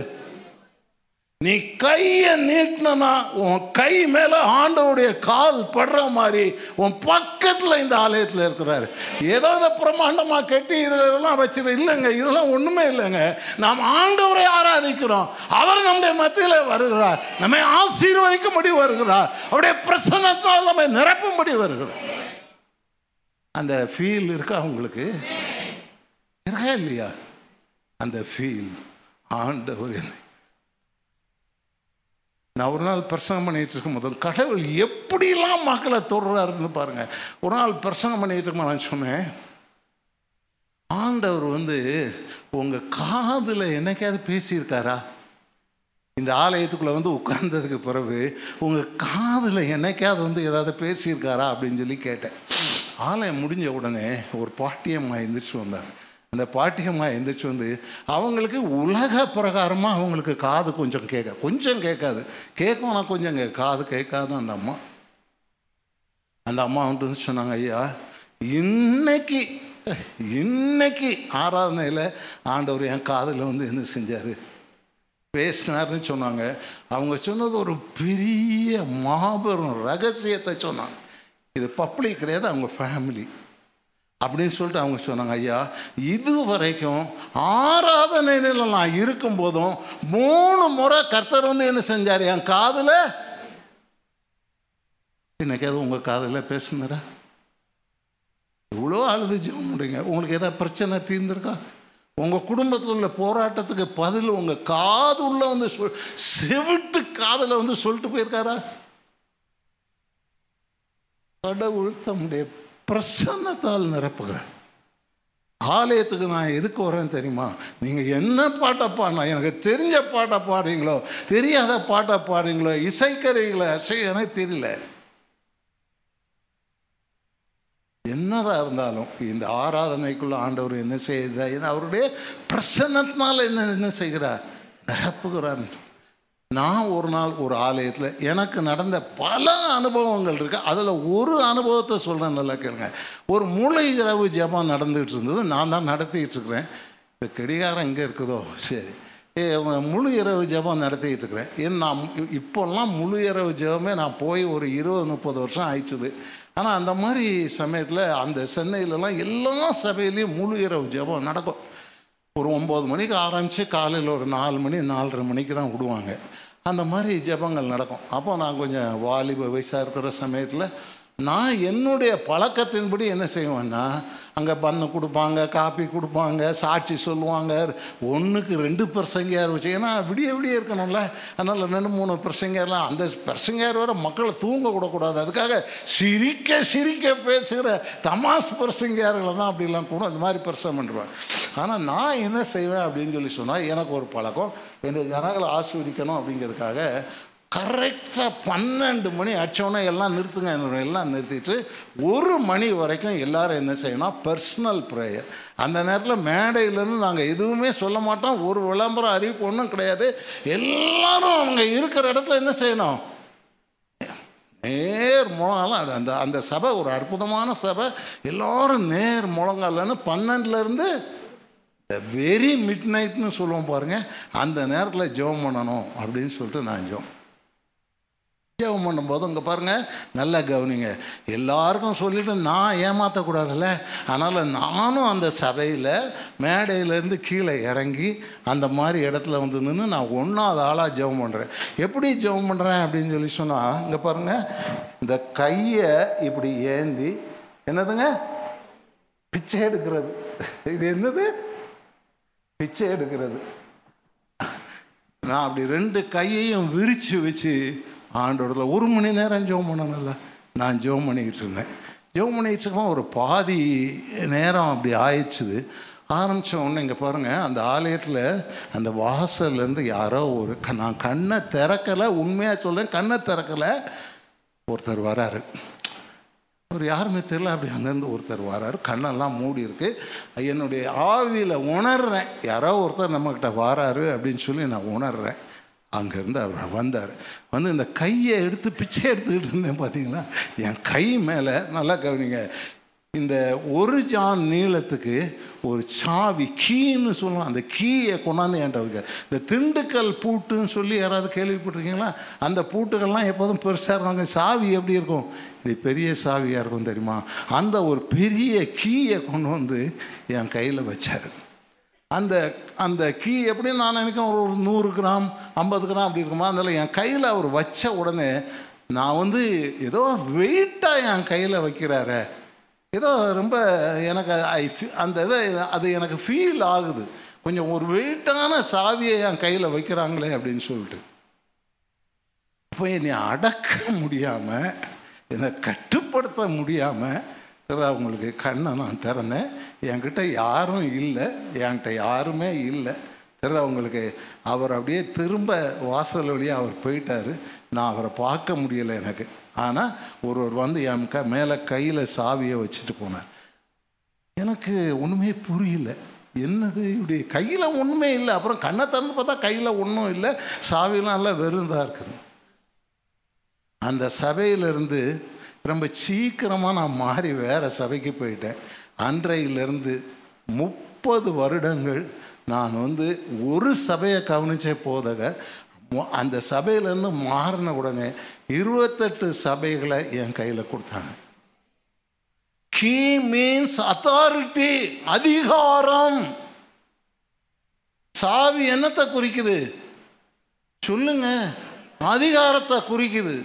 நீ கையை நீட்டினா உன் கை மேலே ஆண்டவுடைய கால் படுற மாதிரி உன் பக்கத்தில் இந்த ஆலயத்தில் இருக்கிறாரு. ஏதோ இதை பிரம்மாண்டமாக கட்டி இதில் இதெல்லாம் வச்சு இல்லைங்க இதெல்லாம் ஒன்றுமே இல்லைங்க. நாம் ஆண்டவரை ஆராதிக்கிறோம். அவர் நம்முடைய மத்தியில் வருகிறார். நம்மை ஆசீர்வதிக்கும்படி வருகிறார். அவருடைய பிரசன்னத்தால் நம்மை நிரப்பும்படி வருகிறார். அந்த ஃபீல் இருக்கா உங்களுக்கு? இருக்கா இல்லையா? அந்த ஃபீல் ஆண்டவர் என்னை நான் ஒரு நாள் பிரசங்கம் பண்ணிட்டு இருக்கும்போது கடவுள் எப்படிலாம் மக்களை தொடுறாருன்னு பாருங்க. ஒரு நாள் பிரசங்கம் பண்ணிட்டு இருக்கும்போது நான் சொன்னேன் ஆண்டவர் வந்து உங்க காதில் என்னைக்காவது பேசியிருக்காரா? இந்த ஆலயத்துக்குள்ளே வந்து உட்கார்ந்ததுக்கு பிறகு உங்கள் காதில் என்னைக்காவது வந்து ஏதாவது பேசியிருக்காரா? அப்படின்னு சொல்லி கேட்டேன். ஆலயம் முடிஞ்ச உடனே ஒரு பாட்டியம்மா எந்திரிச்சு வந்தாங்க. அந்த பாட்டியம்மா எந்திரிச்சு வந்து அவங்களுக்கு உலக பிரகாரமாக அவங்களுக்கு காது கொஞ்சம் கேட்க கொஞ்சம் கேட்காது. கேட்கும் ஆனால் கொஞ்சம் கே காது கேட்காது அந்த அம்மா. அந்த அம்மா வந்துட்டு வந்து சொன்னாங்க ஐயா இன்னைக்கு இன்னைக்கு ஆராதனையில் ஆண்டவர் என் காதில் வந்து என்ன செஞ்சார்? பேசினார்னு சொன்னாங்க. அவங்க சொன்னது ஒரு பெரிய மாபெரும் ரகசியத்தை சொன்னாங்க. இது பப்ளிக் கிடையாது அவங்க ஃபேமிலி அப்படின்னு சொல்லிட்டு அவங்க சொன்னாங்க ஐயா இது வரைக்கும் ஆராதனையில் நான் இருக்கும்போதும் மூணு முறை கர்த்தர் வந்து என்ன செஞ்சார்? என் காதில் இன்னைக்கு எதுவும் உங்கள் காதில் பேசுனாரா? இவ்வளோ அழுது ஜெபம் பண்ணுறீங்க உங்களுக்கு ஏதாவது பிரச்சனை தீர்ந்துருக்கா? உங்கள் குடும்பத்தில் உள்ள போராட்டத்துக்கு பதில் உங்கள் காது உள்ள வந்து சொல் செவிட்டு காதில் வந்து சொல்லிட்டு போயிருக்காரா? கடவுள் தம்முடைய பிரசன்னத்தால் நிரப்புகிறார் ஆலயத்துக்கு நான் எதுக்கு வரேன் தெரியுமா? நீங்கள் என்ன பாட்டை பாடினா எனக்கு தெரிஞ்ச பாட்டை பாடுறீங்களோ தெரியாத பாட்டை பாடுறீங்களோ இசைக்கருவிகளை அசையனே தெரியல. என்னதான் இருந்தாலும் இந்த ஆராதனைக்குள்ள ஆண்டவர் என்ன செய்கிறார்? ஏன்னா அவருடைய பிரசன்னத்தினால் என்ன என்ன செய்கிறார்? நிரப்புகிறார். நான் ஒரு நாள் ஒரு ஆலயத்தில் எனக்கு நடந்த பல அனுபவங்கள் இருக்குது அதில் ஒரு அனுபவத்தை சொல்கிறேன் நல்லா கேளுங்க. ஒரு மூளை இரவு ஜபம் நடந்துகிட்டு இருந்தது. நான் தான் நடத்திக்கிட்டு இருக்கிறேன். இந்த கடிகாரம் எங்கே இருக்குதோ? சரி. ஏ முழு இரவு ஜபம் நடத்திக்கிட்டு இருக்கிறேன். ஏன் நான் இப்போல்லாம் முழு இரவு ஜபமே நான் போய் ஒரு இருபது முப்பது வருஷம் ஆயிடுச்சுது. ஆனால் அந்த மாதிரி சமயத்தில் அந்த சென்னையிலலாம் எல்லா சபையிலையும் முழு இரவு ஜபம் நடக்கும். ஒரு ஒம்பது மணிக்கு ஆரம்பித்து காலையில் ஒரு நாலு மணி நாலரை மணிக்கு தான் விடுவாங்க. அந்த மாதிரி ஜபங்கள் நடக்கும். அப்போ நான் கொஞ்சம் வாலிப வயசாக இருக்கிற சமயத்தில் நான் என்னுடைய பழக்கத்தின்படி என்ன செய்வேன்னா அங்கே பண்ணு கொடுப்பாங்க காப்பி கொடுப்பாங்க சாட்சி சொல்லுவாங்க. ஒன்றுக்கு ரெண்டு பிரசங்கியார் வச்சு ஏன்னா விடிய விடிய இருக்கணும்ல. அதனால் ரெண்டு மூணு பிரசங்கியார்லாம் அந்த பிரசங்கியார் வர மக்களை தூங்க கூடக்கூடாது அதுக்காக சிரிக்க சிரிக்க பேசுகிற தமாஸ் பிரசங்கியார்களை தான் அப்படிலாம் கூட இந்த மாதிரி பிரசங்கம் பண்ணுவாங்க ஆனால் நான் என்ன செய்வேன் அப்படின்னு சொல்லி சொன்னால் எனக்கு ஒரு பழக்கம். என்னுடைய ஜனங்களை ஆஸ்வதிக்கணும் அப்படிங்கிறதுக்காக கரெக்டாக பன்னெண்டு மணி அடிச்சோடனே எல்லாம் நிறுத்துங்க என்னோட எல்லாம் நிறுத்திச்சு ஒரு மணி வரைக்கும் எல்லாரும் என்ன செய்யணும் பர்சனல் ப்ரேயர் அந்த நேரத்தில் மேடையிலேருந்து நாங்கள் எதுவுமே சொல்ல மாட்டோம். ஒரு விளம்பரம் அறிவிப்பு ஒன்றும் கிடையாது. எல்லாரும் அவங்க இருக்கிற இடத்துல என்ன செய்யணும்? நேர் முழங்காலாம் அந்த அந்த சபை ஒரு அற்புதமான சபை. எல்லோரும் நேர் முழங்காலன்னு பன்னெண்டுலேருந்து வெரி மிட் நைட்னு சொல்லுவோம் பாருங்கள் அந்த நேரத்தில் ஜெபம் பண்ணணும் அப்படின்னு சொல்லிட்டு நான் ஜெபம் ஜெபம் பண்ணும்போது அங்கே பாருங்கள் நல்லா கவனிங்க. எல்லாருக்கும் சொல்லிட்டு நான் ஏமாற்றக்கூடாதுல்ல அதனால் நானும் அந்த சபையில் மேடையிலேருந்து கீழே இறங்கி அந்த மாதிரி இடத்துல வந்து நின்று நான் ஒன்றாவது ஆளாக ஜெபம் பண்ணுறேன் எப்படி ஜெபம் பண்ணுறேன் அப்படின்னு சொல்லி சொன்னால் இங்கே பாருங்கள் இந்த கையை இப்படி ஏந்தி என்னதுங்க? பிச்சை எடுக்கிறது. இது என்னது? பிச்சை எடுக்கிறது. நான் அப்படி ரெண்டு கையையும் விரித்து வச்சு ஆண்டோடத்தில் ஒரு மணி நேரம் ஜோம் பண்ணணும்ல. நான் ஜெபம் பண்ணிக்கிட்டு இருந்தேன். ஜெபம் பண்ணிக்கிட்டு இருக்கோம் ஒரு பாதி நேரம் அப்படி ஆயிடுச்சுது. ஆரம்பித்த உடனே இங்கே பாருங்கள் அந்த ஆலயத்தில் அந்த வாசல்லேருந்து யாரோ ஒரு க- நான் கண்ணை திறக்கலை உண்மையாக சொல்கிறேன் கண்ணை திறக்கலை. ஒருத்தர் வராரு. அவர் யாருமே தெரியல அப்படி அங்கேருந்து ஒருத்தர் வராரு. கண்ணெல்லாம் மூடி இருக்கு. என்னுடைய ஆவியில் உணர்றேன். யாரோ ஒருத்தர் நம்மக்கிட்ட வராரு அப்படின்னு சொல்லி நான் உணர்றேன். அங்கேருந்து அவர் வந்தார். வந்து இந்த கையை எடுத்து பிச்சை எடுத்துக்கிட்டு இருந்தேன் பார்த்தீங்களா? என் கை மேலே நல்லா கவனிங்க. இந்த ஒரு ஜான் நீளத்துக்கு ஒரு சாவி கீன்னு சொல்லுவோம் அந்த கீயை கொண்டாந்து என்கிட்ட இந்த திண்டுக்கல் பூட்டுன்னு சொல்லி யாராவது கேள்விப்பட்டிருக்கீங்களா? அந்த பூட்டுகள்லாம் எப்போதும் பெருசாக இருக்காங்க. சாவி எப்படி இருக்கும்? இப்படி பெரிய சாவியாக இருக்கும் தெரியுமா? அந்த ஒரு பெரிய கீயை கொண்டு வந்து என் கையில் வச்சார். அந்த அந்த கீ எப்படி நான் நினைக்கிறேன்? ஒரு நூறு கிராம் ஐம்பது கிராம் அப்படி இருக்குமா? அதனால் என் கையில் அவர் வச்ச உடனே நான் வந்து ஏதோ வெயிட்டாக என் கையில் வைக்கிறாரே. ஏதோ ரொம்ப எனக்கு ஐ அந்த இதை அது எனக்கு ஃபீல் ஆகுது. கொஞ்சம் ஒரு வெயிட்டான சாவியை என் கையில் வைக்கிறாங்களே அப்படின்னு சொல்லிட்டு. அப்போ என்னை அடக்க முடியாமல் என்னை கட்டுப்படுத்த முடியாமல் அவங்களுக்கு கண்ணை நான் திறந்தேன். என்கிட்ட யாரும் இல்லை. என்கிட்ட யாருமே இல்லை. தெரியுதா உங்களுக்கு? அவர் அப்படியே திரும்ப வாசல் வழியாக அவர் போயிட்டார். நான் அவரை பார்க்க முடியலை எனக்கு. ஆனால் ஒருவர் வந்து என் க மேலே கையில் சாவியை வச்சுட்டு போனார். எனக்கு ஒன்றுமே புரியல. என்னது இப்படி? கையில் ஒன்றுமே இல்லை. அப்புறம் கண்ணை திறந்து பார்த்தா கையில் ஒன்றும் இல்லை. சாவியெல்லாம் எல்லாம் வெறுந்தாக இருக்குது. அந்த சபையிலிருந்து ரொம்ப சீக்கிரமாக நான் மாறி வேறு சபைக்கு போயிட்டேன். அன்றையிலிருந்து முப்பது வருடங்கள் நான் வந்து ஒரு சபையை கவனித்தே போதக அந்த சபையிலேருந்து மாறின உடனே இருபத்தெட்டு சபைகளை என் கையில் கொடுத்தாங்க. கீ மீன்ஸ் அத்தாரிட்டி அதிகாரம். சாவி என்னத்தை குறிக்குது? சொல்லுங்க. அதிகாரத்தை குறிக்குது.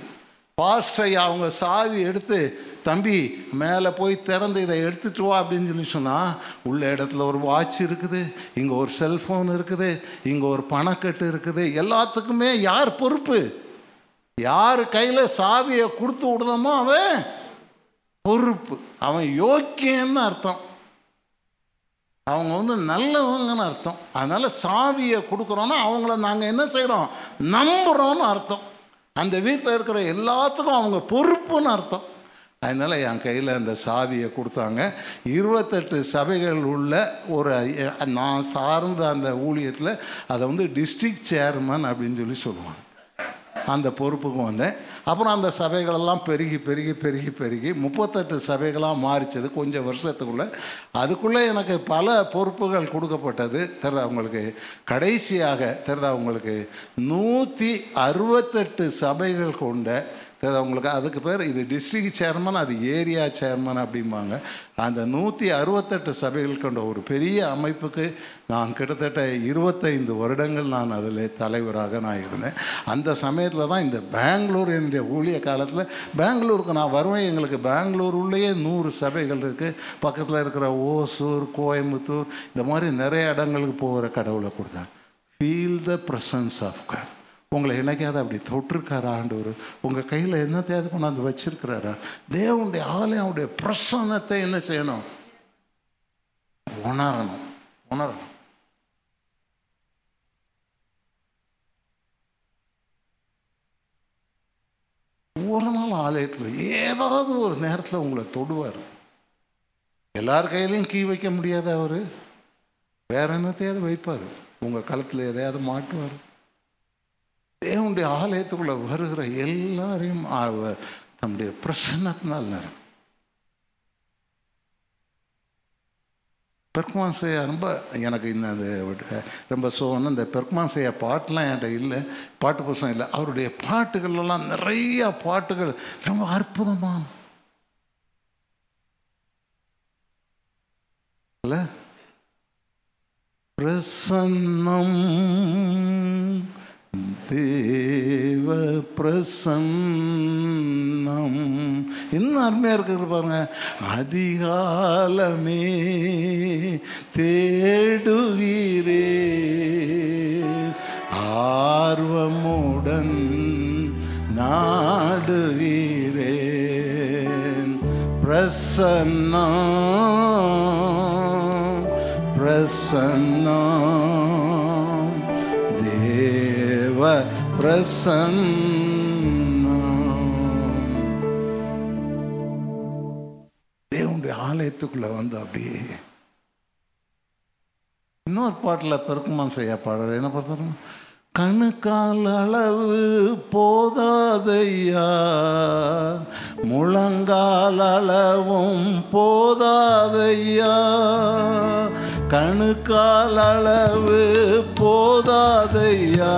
பாஸ்டரை அவங்க சாவி எடுத்து தம்பி மேலே போய் திறந்து இதை எடுத்துட்டு வா அப்படின்னு சொல்லி சொன்னால் உள்ள இடத்துல ஒரு வாட்ச் இருக்குது இங்கே ஒரு செல்ஃபோன் இருக்குது இங்கே ஒரு பணக்கட்டு இருக்குது எல்லாத்துக்குமே யார் பொறுப்பு? யார் கையில் சாவியை கொடுத்து விடுதமோ அவன் பொறுப்பு. அவன் யோக்கியன்னு அர்த்தம். அவங்க வந்து நல்லவங்கன்னு அர்த்தம். அதனால் சாவியை கொடுக்குறோன்னா அவங்கள நாங்கள் என்ன செய்கிறோம் நம்புகிறோன்னு அர்த்தம். அந்த வீட்டில் இருக்கிற எல்லாத்துக்கும் அவங்க பொறுப்புன்னு அர்த்தம். அதனால் என் கையில் அந்த சாவியை கொடுத்தாங்க. இருபத்தெட்டு சபைகள் உள்ள ஒரு நான் சார்ந்த அந்த ஊழியத்தில் அதை வந்து டிஸ்ட்ரிக்ட் சேர்மன் அப்படின்னு சொல்லி சொல்லுவாங்க. அந்த பொறுப்புக்கு வந்தேன். அப்புறம் அந்த சபைகளெல்லாம் பெருகி பெருகி பெருகி பெருகி முப்பத்தெட்டு சபைகளாக மாறிச்சது கொஞ்சம் வருஷத்துக்குள்ளே. அதுக்குள்ளே எனக்கு பல பொறுப்புகள் கொடுக்கப்பட்டது. தெரியுதா உங்களுக்கு? கடைசியாக தெரியுதா உங்களுக்கு? நூற்றி அறுபத்தெட்டு சபைகள் கொண்ட தெரியுதா உங்களுக்கு அதுக்கு பேர் இது டிஸ்ட்ரிக்ட் சேர்மன் அது ஏரியா சேர்மன் அப்படிம்பாங்க. அந்த நூற்றி அறுபத்தெட்டு சபைகள் கொண்ட ஒரு பெரிய அமைப்புக்கு நான் கிட்டத்தட்ட இருபத்தைந்து வருடங்கள் நான் அதில் தலைவராக நான் இருந்தேன். அந்த சமயத்தில் தான் இந்த பெங்களூர் என்னுடைய ஊழிய காலத்தில் பெங்களூருக்கு நான் வருவேன் எங்களுக்கு பெங்களூர் உள்ளேயே நூறு சபைகள் இருக்குது பக்கத்தில் இருக்கிற ஓசூர் கோயம்புத்தூர் இந்த மாதிரி நிறைய இடங்களுக்கு போகிற கடவுளை கொடுத்தாங்க. Feel the presence of God உங்களை என்னைக்காவது அப்படி தொட்டிருக்காரா ஆண்டவர்? உங்கள் கையில் என்னத்தையாவது கொண்டாந்து வச்சிருக்கிறாரா? தேவனுடைய ஆலயம் அவருடைய பிரசன்னத்தை என்ன செய்யணும்? உணரணும். உணரணும். ஒரு நாள் ஆலயத்தில் ஏதாவது ஒரு நேரத்தில் உங்களை தொடுவார். எல்லார் கையிலையும் கீ வைக்க முடியாத அவர். வேற என்னத்தையாவது வைப்பார். உங்கள் களத்தில் எதையாவது மாட்டுவார். தேவனுடைய ஆலயத்துக்குள்ள வருகிற எல்லாரையும் அவர் தம்முடைய பிரசன்னத்தினால் நிறம் பெர்க்மான்சையா ரொம்ப எனக்கு இந்த ரொம்ப சோகம்னு இந்த பெர்க்மான்சையா பாட்டெலாம் என்கிட்ட இல்லை பாட்டு புத்தகம் இல்லை. அவருடைய பாட்டுகள்லாம் நிறைய பாட்டுகள் ரொம்ப அற்புதமான. பிரசன்னம் தேவ பிரசன்னம். இன்னும் அருமையாக இருக்கிறது பாருங்க. அதிகாலமே தேடுகிறே ஆர்வமுடன் நாடுகிறேன். பிரசன்னம் பிரசன்னம். தேவ பிரசன்னம். தேவனுடைய ஆலயத்துக்குள்ள வந்து அப்படியே இன்னொரு பாட்டில் பெருக்குமான் செய்ய பாடுற என்ன பார்த்தாரு கணுக்கால் அளவு போதாதையா? முழங்கால் அளவும் போதாதையா? கணுக்கால் அளவு போதாதையா?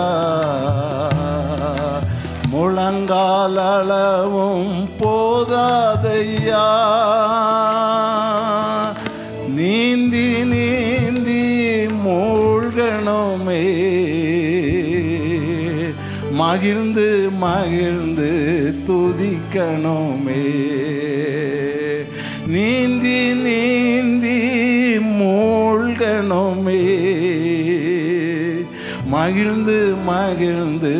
முழங்கால் அளவும் போதாதையா? நீந்தி நீந்தி மூழ்கணுமே. மகிழ்ந்து மகிழ்ந்து துதிக்கணுமே. நீந்தி மகிழ்ந்து மகிழ்ந்து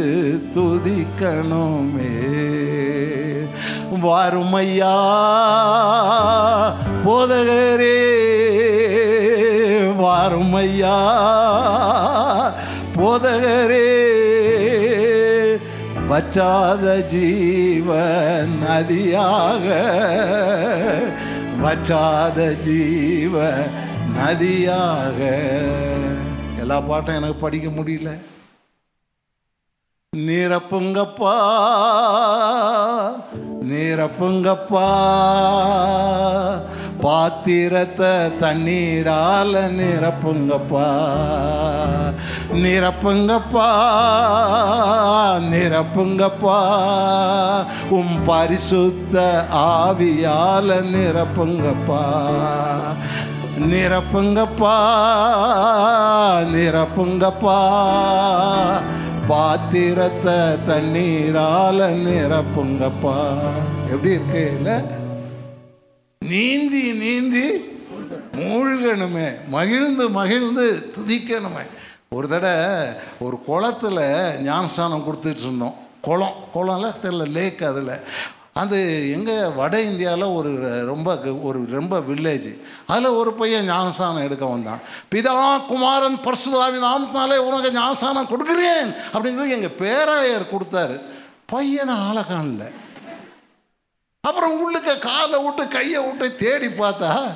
துதிக்கணுமே. வாருமையா போதகரே வாரும் போதகரே வற்றாத ஜீவ நதியாக வற்றாத ஜீவ நதியாக. எல்லா பாட்டும் எனக்கு படிக்க முடியல. நீரப்புங்கப்பா நீரப்புங்கப்பா பாத்திரத்தை தண்ணீரால நிரப்புங்கப்பா நிரப்புங்கப்பா நிரப்புங்கப்பா உம் பரிசுத்த ஆவியால நிரப்புங்கப்பா. நிரப்புங்கப்பா நிரப்புங்கப்பா. பாத்திரத்தை தண்ணீரால நிரப்புங்கப்பா. எப்படி இருக்கு நீந்தி நீந்தி மூழ்கணுமே. மகிழ்ந்து மகிழ்ந்து துதிக்கணுமே. ஒரு தடவை ஒரு குளத்துல ஞானஸ்தானம் கொடுத்துட்டு இருந்தோம். குளம் குளம்ல தெரியல லேக் அதில். அது எங்கே வட இந்தியாவில் ஒரு ரொம்ப ஒரு ரொம்ப வில்லேஜ் அதில் ஒரு பையன் ஞானசானம் எடுக்க வந்தான். பிதா குமாரன் பரசுதாவி நாமத்தினாலே உனக்கு ஞானசானம் கொடுக்குறேன். அப்படின்னு சொல்லி எங்கள் பேராயர் கொடுத்தாரு. பையனை ஆளை காணல. அப்புறம் உள்ளுக்க காலை விட்டு கையை விட்டு தேடி பார்த்தா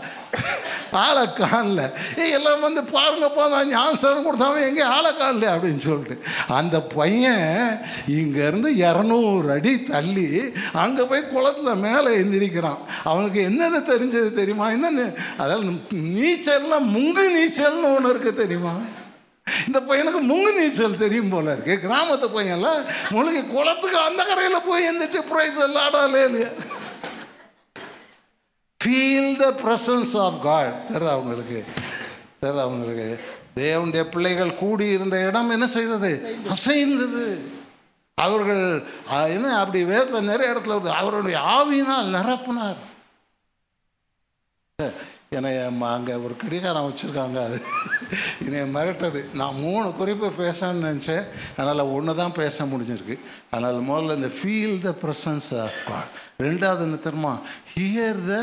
ஆளை காணல ஏய் எல்லாம் வந்து பாருங்கப்பா நான் ஞானஸ்தானம் கொடுத்தாம எங்கே ஆளை காணல அப்படின்னு சொல்லிட்டு. அந்த பையன் இங்கேருந்து இரநூறு அடி தள்ளி அங்கே போய் குளத்துல மேலே எழுந்திரிக்கிறான் அவனுக்கு என்னென்ன தெரிஞ்சது தெரியுமா? என்னென்னு அதாவது நீச்சல்லாம் முங்கு நீச்சல்னு ஒன்று இருக்கு தெரியுமா? இந்த பையனுக்கு முங்கு நீச்சல் தெரியும் போல இருக்கு. கிராமத்து பையன்லாம் முழுகி குளத்துக்கு அந்த கரையில் போய் எந்திரிச்சு ப்ரைஸ் எல்லாம் ஆடாலே இல்லையா feel the presence of God தெரியுது அவங்களுக்கு தெரியுது அவங்களுக்கு தேவனுடைய பிள்ளைகள் கூடி இருந்த இடம் என்ன செய்தது? அசைந்தது. அவர்கள் என்ன அப்படி வேதத்தில் நிறைய இடத்துல வருது. அவருடைய ஆவியினால் நிரப்புனார். என்னை அங்கே ஒரு கடிகாரம் வச்சுருக்காங்க அது. என்னை மிரட்டது. நான் மூணு குறிப்பை பேசணும்னு நினச்சேன். அதனால் ஒன்று தான் பேச முடிஞ்சிருக்கு. அதனால் முதல்ல இந்த feel the presence of God ரெண்டாவது என்ன தெரியுமா? Hear the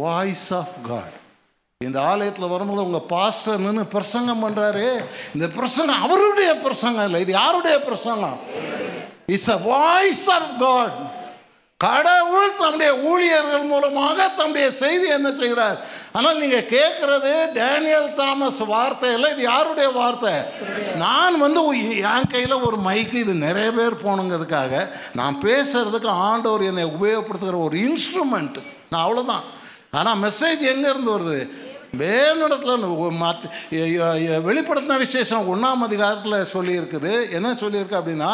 voice of God இந்த ஆலயத்தில் வரும்போது உங்கள் பாஸ்டர் நின்று பிரசங்கம் பண்ணுறாரு இந்த பிரசங்கம் அவருடைய பிரசங்கம் இல்லை இது யாருடைய பிரசங்கம்? It's a voice of God கடவுள் தம்முடைய ஊழியர்கள் மூலமாக தம்முடைய செய்தி என்ன செய்கிறார்? ஆனால் நீங்கள் கேட்குறது டேனியல் தாமஸ் வார்த்தை இல்லை இது யாருடைய வார்த்தை? நான் வந்து என் கையில் ஒரு மைக்கு இது நிறைய பேர் போகணுங்கிறதுக்காக நான் பேசுறதுக்கு ஆண்டவர் என்னை உபயோகப்படுத்துகிற ஒரு இன்ஸ்ட்ருமெண்ட் நான் அவ்வளோதான் ஆனால் மெசேஜ் எங்கேருந்து வருது? வேலிடத்தில் மாற்றி வெளிப்படுத்தின விசேஷம் ஒன்றாம் அதிகாரத்தில் சொல்லியிருக்குது. என்ன சொல்லியிருக்கு அப்படின்னா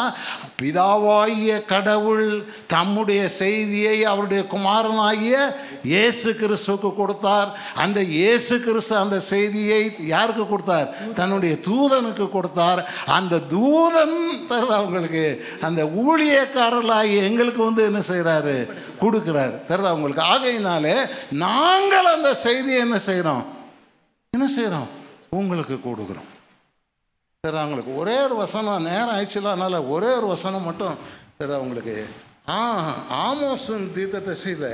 பிதாவாகிய கடவுள் தம்முடைய செய்தியை அவருடைய குமாரனாகிய இயேசு கிறிஸ்துவுக்கு கொடுத்தார். அந்த இயேசு கிறிஸ்து அந்த செய்தியை யாருக்கு கொடுத்தார்? தன்னுடைய தூதனுக்கு கொடுத்தார். அந்த தூதன் தருது அவங்களுக்கு. அந்த ஊழியக்காரர்களாகி எங்களுக்கு வந்து என்ன செய்கிறாரு கொடுக்குறாரு. தருது அவங்களுக்கு. ஆகையினாலே நாங்கள் அந்த செய்தியை என்ன செய்கிறோம் என்ன செய்கிறோம் உங்களுக்கு கொடுக்குறோம். சரி அவங்களுக்கு ஒரே ஒரு வசனம் நேரம் ஆயிடுச்சுல அதனால் ஒரே ஒரு வசனம் மட்டும் சரி உங்களுக்கு? ஆ ஆமோஸின் தசையில்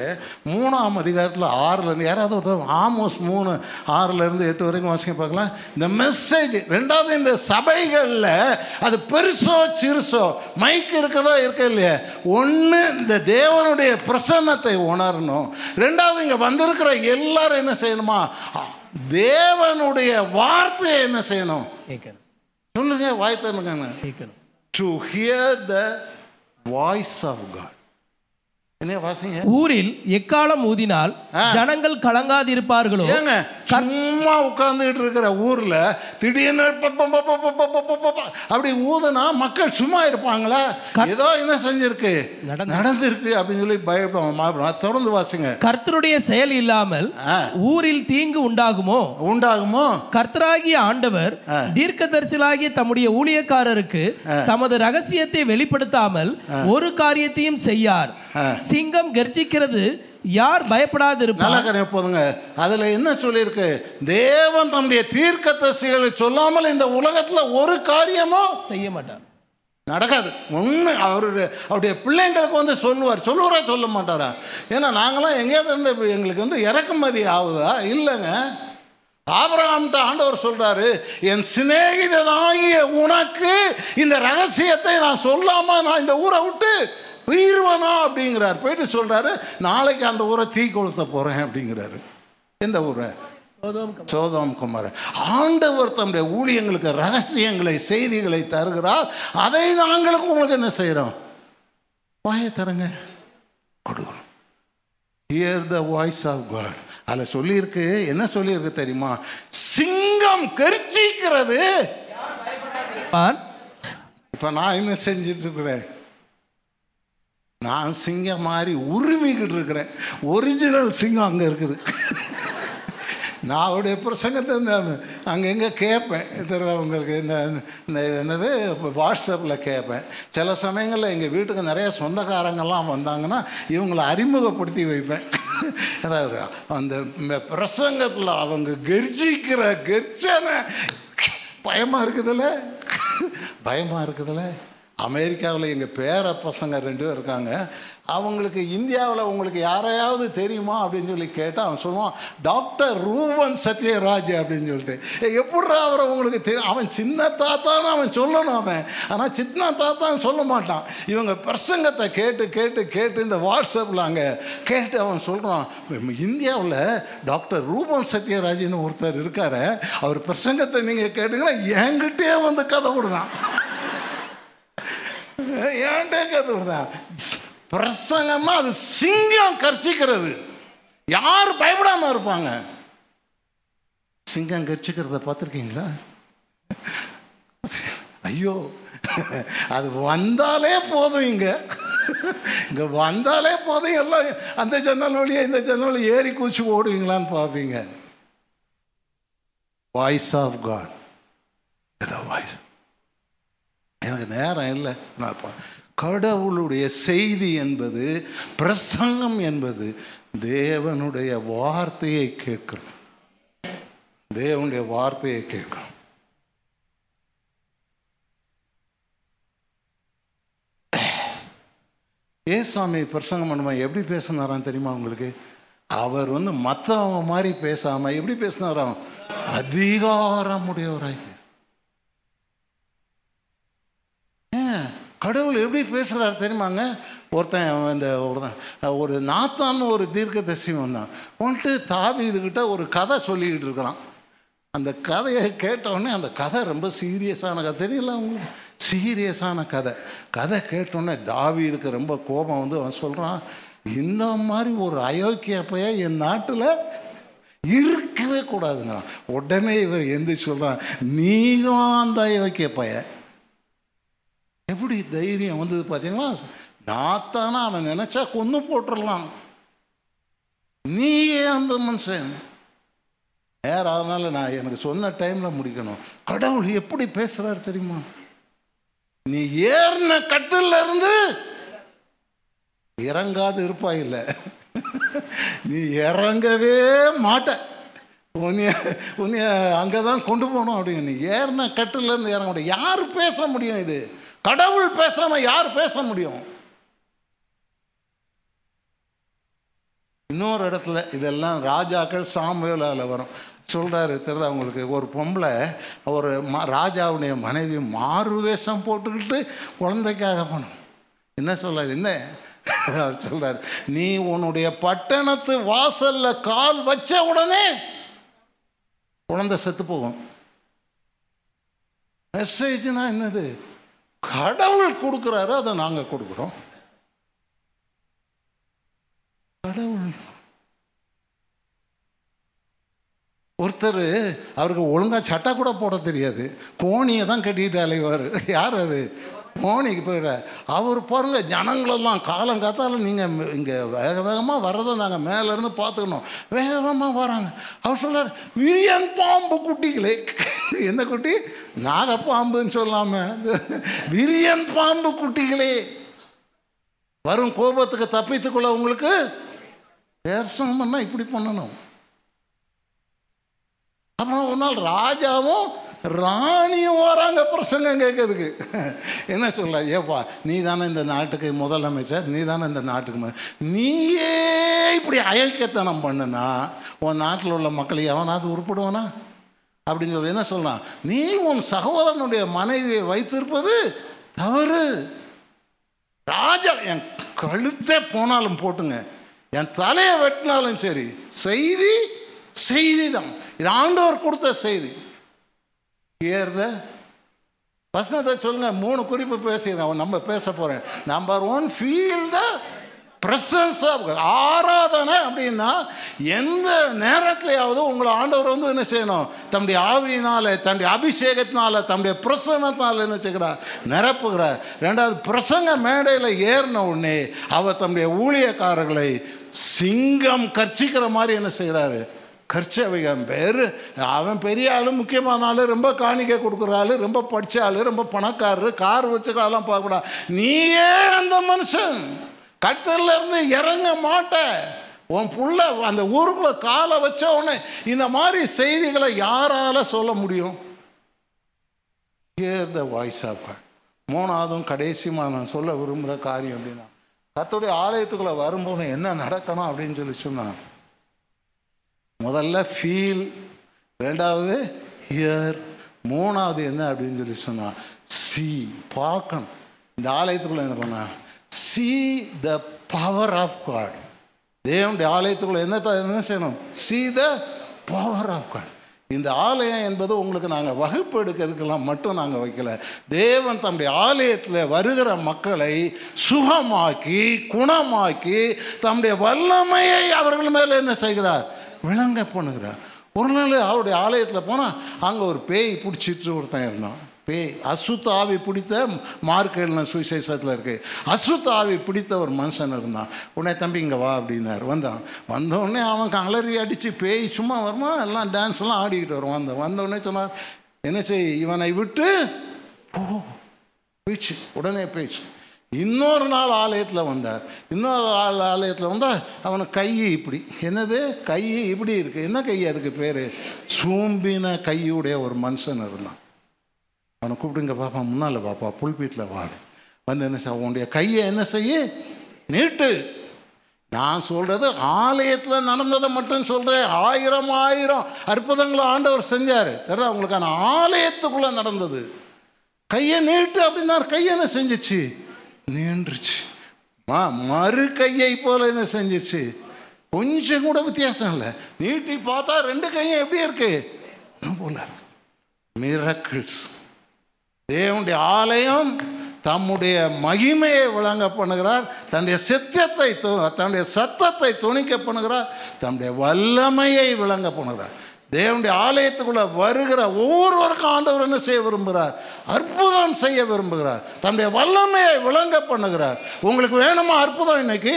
மூணாம் அதிகாரத்தில் ஆறுலேருந்து யாராவது ஒருத்தர் ஆமோஸ் மூணு ஆறுலேருந்து எட்டு வரைக்கும் வாசிக்க பார்க்கலாம். இந்த மெசேஜ் ரெண்டாவது இந்த சபைகளில் அது பெருசோ சிறுசோ மைக் இருக்கதோ இருக்க இல்லையா? ஒன்று இந்த தேவனுடைய பிரசன்னத்தை உணரணும். ரெண்டாவது இங்கே வந்திருக்கிற எல்லாரும் என்ன செய்யணுமா? தேவனுடைய வார்த்தையை என்ன செய்யணும்? சொல்லுங்க வாய் தருங்க to hear the voice of God ஊரில் எக்காலம் ஊதினால் ஜனங்கள் கலங்காதிருப்பார்களோ? இருப்பார்களோ சும்மா உட்கார்ந்துகிட்டு இருக்கிற ஊர்ல திடீர்னு அப்படி ஊதுனா மக்கள் சும்மா இருப்பாங்களா? ஏதோ என்ன செஞ்சிருக்கு? நடந்திருக்கு அப்படின்னு சொல்லி பயப்படும் தொடர்ந்து வாசிங்க. கர்த்தருடைய செயல் இல்லாமல் ஊரில் தீங்கு உண்டாகுமோ? உண்டாகுமோ? கர்த்தராகிய ஆண்டவர் தீர்க்க தீர்க்கதரிசிலாகிய தம்முடைய ஊழியக்காரருக்கு தமது ரகசியத்தை வெளிப்படுத்தாமல் ஒரு காரியத்தையும் செய்யார். சிங்கம் கர்ஜிக்கிறது யார் பயப்படாதிருப்பார்? நல்ல காரியம் போதுங்க. அதுல என்ன சொல்லியிருக்கு? தேவன் தம்முடைய தீர்க்கதரிசிகளை சொல்லாமல் இந்த உலகத்துல ஒரு காரியமும் செய்ய மாட்டார். நடக்காது. ஒன்று அவருடைய அவருடைய பிள்ளைங்களுக்கு வந்து சொல்லுவார். சொல்லுவாரா சொல்ல மாட்டாரா? ஏன்னா நாங்களாம் எங்கேயாவது இருந்து எங்களுக்கு வந்து இறக்குமதி ஆகுதா? இல்லைங்க. ஆபிரகாம்கிட்ட ஆண்டவர் சொல்றாரு என் சிநேகிதனாகிய உனக்கு இந்த ரகசியத்தை நான் சொல்லாம நான் இந்த ஊரை விட்டு உயிர்வனா அப்படிங்கிறார். போயிட்டு சொல்றாரு நாளைக்கு அந்த ஊரை தீ கொளுத்த போறேன் அப்படிங்கிறாரு. எந்த ஊரை? சோதம் குமார். ஆண்டவர் தம்முடைய ஊழியங்களுக்கு ரகசியங்களை செய்திகளை தருகிறார். அதை நாங்களுக்கு உங்களுக்கு என்ன செய்கிறோம் வாயை தரங்க கொடுக்கணும். Hear the voice of God அதில் சொல்லியிருக்கு. என்ன சொல்லியிருக்கு தெரியுமா? சிங்கம் கர்ச்சிக்கிறது. இப்போ நான் என்ன செஞ்சுட்டு இருக்கிறேன்? நான் சிங்கம் மாதிரி உருமிக்கிட்டு இருக்கிறேன். ஒரிஜினல் சிங்கம் அங்கே இருக்குது. நான் அவருடைய பிரசங்கத்தை இந்த அங்கங்கே கேட்பேன். தெரியுதா உங்களுக்கு? இந்த இந்த என்னது? வாட்ஸ்அப்பில் கேட்பேன். சில சமயங்களில் எங்கள் வீட்டுக்கு நிறைய சொந்தக்காரங்கள்லாம் வந்தாங்கன்னா இவங்களை அறிமுகப்படுத்தி வைப்பேன். அதாவது அந்த பிரசங்கத்தில் அவங்க கர்ஜிக்கிற கர்ஜனை. பயமாக இருக்குதுல்ல? பயமாக இருக்குதுல்ல? அமெரிக்காவில் எங்கள் பேர பசங்க ரெண்டு பேர் இருக்காங்க. அவங்களுக்கு இந்தியாவில் உங்களுக்கு யாரையாவது தெரியுமா அப்படின்னு சொல்லி கேட்டால் அவன் சொல்லுவான் டாக்டர் ரூபன் சத்யராஜ் அப்படின்னு சொல்லிட்டு. எப்படா அவரை உங்களுக்கு தெரியும் அவன் சின்ன தாத்தான்னு அவன் சொல்லணும் அவன். ஆனால் சின்ன தாத்தான்னு சொல்ல மாட்டான். இவங்க பிரசங்கத்தை கேட்டு கேட்டு கேட்டு இந்த வாட்ஸ்அப்பில் அங்கே கேட்டு அவன் சொல்கிறான் இந்தியாவில் டாக்டர் ரூபன் சத்யராஜ்னு ஒருத்தர் இருக்கார். அவர் பிரசங்கத்தை நீங்கள் கேட்டீங்கன்னா என்கிட்டே வந்து கதை விடுதான் ஏன்டே கதை பிரசங்கமா அது சிங்கம் கர்ச்சிக்கிறது. யார் பயப்படாம இருப்பாங்க? சிங்கம் கர்ச்சிக்கிறத பார்த்துருக்கீங்களா? ஐயோ அது வந்தாலே போதும் இங்க. இங்க வந்தாலே போதும் எல்லாம். அந்த ஜன்னல் வழியா இந்த ஜன்னல் ஏறி கூச்சி ஓடுவீங்களான்னு பார்ப்பீங்க. வாய்ஸ் ஆஃப் காட் வாய்ஸ் எனக்கு நேரம் இல்லை. நான் கடவுளுடைய செய்தி என்பது பிரசங்கம் என்பது தேவனுடைய வார்த்தையை கேட்கிறோம் தேவனுடைய வார்த்தையை கேட்கிறோம் ஏசாமி பிரசங்கம் பண்ணுமா? எப்படி பேசினாரான் தெரியுமா உங்களுக்கு? அவர் வந்து மற்றவங்க மாதிரி பேசாம எப்படி பேசினாராம்? அதிகாரமுடையவராக பேச ஏன் கடவுள் எப்படி பேசுகிறார் தெரியுமாங்க? ஒருத்தன் இந்த ஒருத்தன் ஒரு நாத்தான்னு ஒரு தீர்க்க தரிசியம் வந்தான். வந்துட்டு தாவி இதுகிட்ட ஒரு கதை சொல்லிக்கிட்டு இருக்கிறான். அந்த கதையை கேட்டவுடனே அந்த கதை ரொம்ப சீரியஸான கதை. தெரியல அவங்களுக்கு சீரியஸான கதை. கதை கேட்டோடனே தாவீதுக்கு ரொம்ப கோபம் வந்து அவன் சொல்கிறான் இந்த மாதிரி ஒரு அயோக்கிய பைய என் நாட்டில் இருக்கவே கூடாதுங்கிறான். உடனே இவர் எந்திரிச்சு சொல்கிறான் நீ தான் அந்த அயோக்கிய பையன். எப்படி தைரியம் வந்தது பார்த்தீங்களா நாத்தானா அவன் நினைச்சா கொன்னு போட்டுடலாம். நீயே அந்த மனுஷன். நேரம் அதனால நான் எனக்கு சொன்ன டைம்ல முடிக்கணும். கடவுள் எப்படி பேசுறாரு தெரியுமா? நீ ஏறின கட்டில இருந்து இறங்காது இருப்பாய் இல்லை நீ இறங்கவே மாட்ட. உன்னைய உன்னைய அங்கே தான் கொண்டு போகணும் அப்படின்னு. நீ ஏறின கட்டில இருந்து இறங்க முடியும் யார் பேச முடியும் இது? கடவுள் பேசாம யார் பேச முடியும்? இன்னொரு இடத்துல இதெல்லாம் ராஜாக்கள் சாமுவேலால் வரும். சொல்கிறாரு தெரியுதா அவங்களுக்கு ஒரு பொம்பளை ஒரு ம ராஜாவுடைய மனைவி மாறு வேஷம் போட்டுக்கிட்டு குழந்தைக்காக போனோம் என்ன சொல்லாது என்ன? அவர் நீ உன்னுடைய பட்டணத்து வாசலில் கால் வச்ச உடனே குழந்தை செத்து போகும். மெசேஜ்னா என்னது? கடவுள் கொடுக்குறாரு அதை நாங்கள் கொடுக்குறோம். கடவுள். ஒருத்தர் அவருக்கு ஒழுங்கா சட்டை கூட போட தெரியாது. கோணியை தான் கட்டிட்டு அலைவார். யார் அது? மோனிக்கு போயிட அவர் பாருங்கள் ஜனங்களெல்லாம் காலம் காத்தாலும் நீங்கள் இங்கே வேக வேகமாக வர்றதை நாங்கள் மேலேருந்து பார்த்துக்கணும். வேக வேகமாக வராங்க. அவர் சொல்கிறார் விரியன் பாம்பு குட்டிகளே. என்ன குட்டி? நாகப்பாம்புன்னு சொல்லாமல் விரியன் பாம்பு குட்டிகளே. வரும் கோபத்துக்கு தப்பித்துக்குள்ள உங்களுக்கு பேசணும் இப்படி பண்ணணும். அப்புறம் ஒரு நாள் ராஜாவும் ராணியும் வராங்க பிரசங்கம் கேட்கறதுக்கு. என்ன சொல்ல ஏப்பா நீ தானே இந்த நாட்டுக்கு முதலமைச்சர் நீ தானே இந்த நாட்டுக்கு நீயே இப்படி அயக்கத்தனம் பண்ணுனா உன் நாட்டில் உள்ள மக்களை எவனாவது உருப்படுவானா? அப்படின்னு சொல்லி என்ன சொல்கிறான் நீ உன் சகோதரனுடைய மனைவியை வைத்திருப்பது தவறு. ராஜா என் கழுத்தே போனாலும் போட்டுங்க. என் தலையை வெட்டினாலும் சரி செய்தி செய்தி தான் இது ஆண்டவர் கொடுத்த செய்தி. ஏறுத? வசனத்தை சொல்லுங்க மூணு குறிப்பு பேசுகிறேன் நம்ம பேச போகிறேன் number one feel the presence of ஆராதனை அப்படின்னா எந்த நேரத்திலேயாவது உங்களை ஆண்டவர் வந்து என்ன செய்யணும்? தம்முடைய ஆவியினால தம்முடைய அபிஷேகத்தினால தம்முடைய பிரசன்னத்தினால என்ன செய்கிறார்? நிரப்புகிறார். ரெண்டாவது பிரசங்க மேடையில் ஏறின உடனே அவர் தம்முடைய ஊழியக்காரர்களை சிங்கம் கர்ச்சிக்கிற மாதிரி என்ன செய்கிறாரு? கர்ச்சவிகம் பேர். அவன் பெரிய ஆள் முக்கியமான ஆளு ரொம்ப காணிக்கை கொடுக்குறாளு ரொம்ப படித்த ஆளு ரொம்ப பணக்காரரு கார் வச்சுக்கலாம் பார்க்கக்கூடாது. நீயே அந்த மனுஷன். கட்டிலிருந்து இறங்க மாட்ட. உன் புள்ள அந்த ஊருக்குள்ளே காலை வச்ச உடனே இந்த மாதிரி செய்திகளை யாரால சொல்ல முடியும்? ஹியர் த வாய்ஸ் ஆஃப் மூணாவதும் கடைசியுமா நான் சொல்ல விரும்புகிற காரியம் அப்படின்னா கர்த்தருடைய ஆலயத்துக்குள்ளே வரும்போது என்ன நடக்கணும் அப்படின்னு சொல்லி சொன்னான் முதல்ல ஃபீல் ரெண்டாவது ஹியர் மூணாவது என்ன அப்படின்னு சொல்லி சொன்னால் சி பார்க்கணும். இந்த ஆலயத்துக்குள்ள என்ன பண்ணா? See the power of God தேவனுடைய ஆலயத்துக்குள்ள என்ன த- என்ன செய்யணும்? See the power of God இந்த ஆலயம் என்பது உங்களுக்கு நாங்கள் வகுப்பு எடுக்கிறதுக்கெல்லாம் மட்டும் நாங்கள் வைக்கல. தேவன் தம்முடைய ஆலயத்தில் வருகிற மக்களை சுகமாக்கி குணமாக்கி தம்முடைய வல்லமையை அவர்கள் மேலே என்ன செய்கிறார்? விளங்க போனுங்கிறார் ஒரு நாள் அவருடைய ஆலயத்தில் போனால் அங்கே ஒரு பேய் பிடிச்சிட்டு ஒருத்தன் இருந்தான். பேய் அசுத்த ஆவி பிடித்த மார்க்கெல்லாம் சுவிசேஷத்தில் இருக்குது அசுத்த ஆவி பிடித்த ஒரு மனுஷன் இருந்தான். உடனே தம்பி இங்கே வா அப்படின்னார். வந்தான். வந்த உடனே அவன் அலறி அடித்து பேய் சும்மா வருமா? எல்லாம் டான்ஸ் எல்லாம் ஆடிக்கிட்டு வருவான். வந்தான் வந்தவுடனே சொன்னார் என்ன செய் இவனை விட்டு ஓ பேச்சு உடனே போயிடுச்சு. இன்னொரு நாள் ஆலயத்தில் வந்தார். இன்னொரு நாள் ஆலயத்தில் வந்தால் அவனுக்கு கை இப்படி. என்னது? கை இப்படி இருக்கு. என்ன கை அதுக்கு பேர்? சூம்பின கையுடைய ஒரு மனுஷன் இருந்தான். அவனை கூப்பிடுங்க பாப்பா முன்னால் பாப்பா புல்பீட்டில் வாடு. வந்து என்ன செய்ய உன்னுடைய கையை என்ன செய்ய நீட்டு. நான் சொல்கிறது ஆலயத்தில் நடந்ததை மட்டும் சொல்கிறேன் ஆயிரம் ஆயிரம் அற்புதங்களை ஆண்டவர் செஞ்சார். தெரியாது அவங்களுக்கான ஆலயத்துக்குள்ளே நடந்தது. கையை நீட்டு அப்படின்னா கையை என்ன செஞ்சுச்சு? நீண்டுச்சு மா மறு கையை போல என்ன செஞ்சுச்சு. கொஞ்சம் கூட வித்தியாசம் இல்லை. நீட்டி பார்த்தா ரெண்டு கையும் எப்படி இருக்கு? போல மிரக்கிள்ஸ் தேவனுடைய ஆலயம் தம்முடைய மகிமையை விளங்க பண்ணுகிறார். தன்னுடைய சித்தத்தை தன்னுடைய சத்தத்தை துணிக்க பண்ணுகிறார். தன்னுடைய வல்லமையை விளங்க பண்ணுகிறார். தேவனுடைய ஆலயத்துக்குள்ள வருகிற ஒவ்வொருவருக்கும் ஆண்டவர் என்ன செய்ய விரும்புகிறார்? அற்புதம் செய்ய விரும்புகிறார். தன்னுடைய வல்லமையை விளங்க பண்ணுகிறார். உங்களுக்கு வேணுமா அற்புதம் இன்னைக்கு?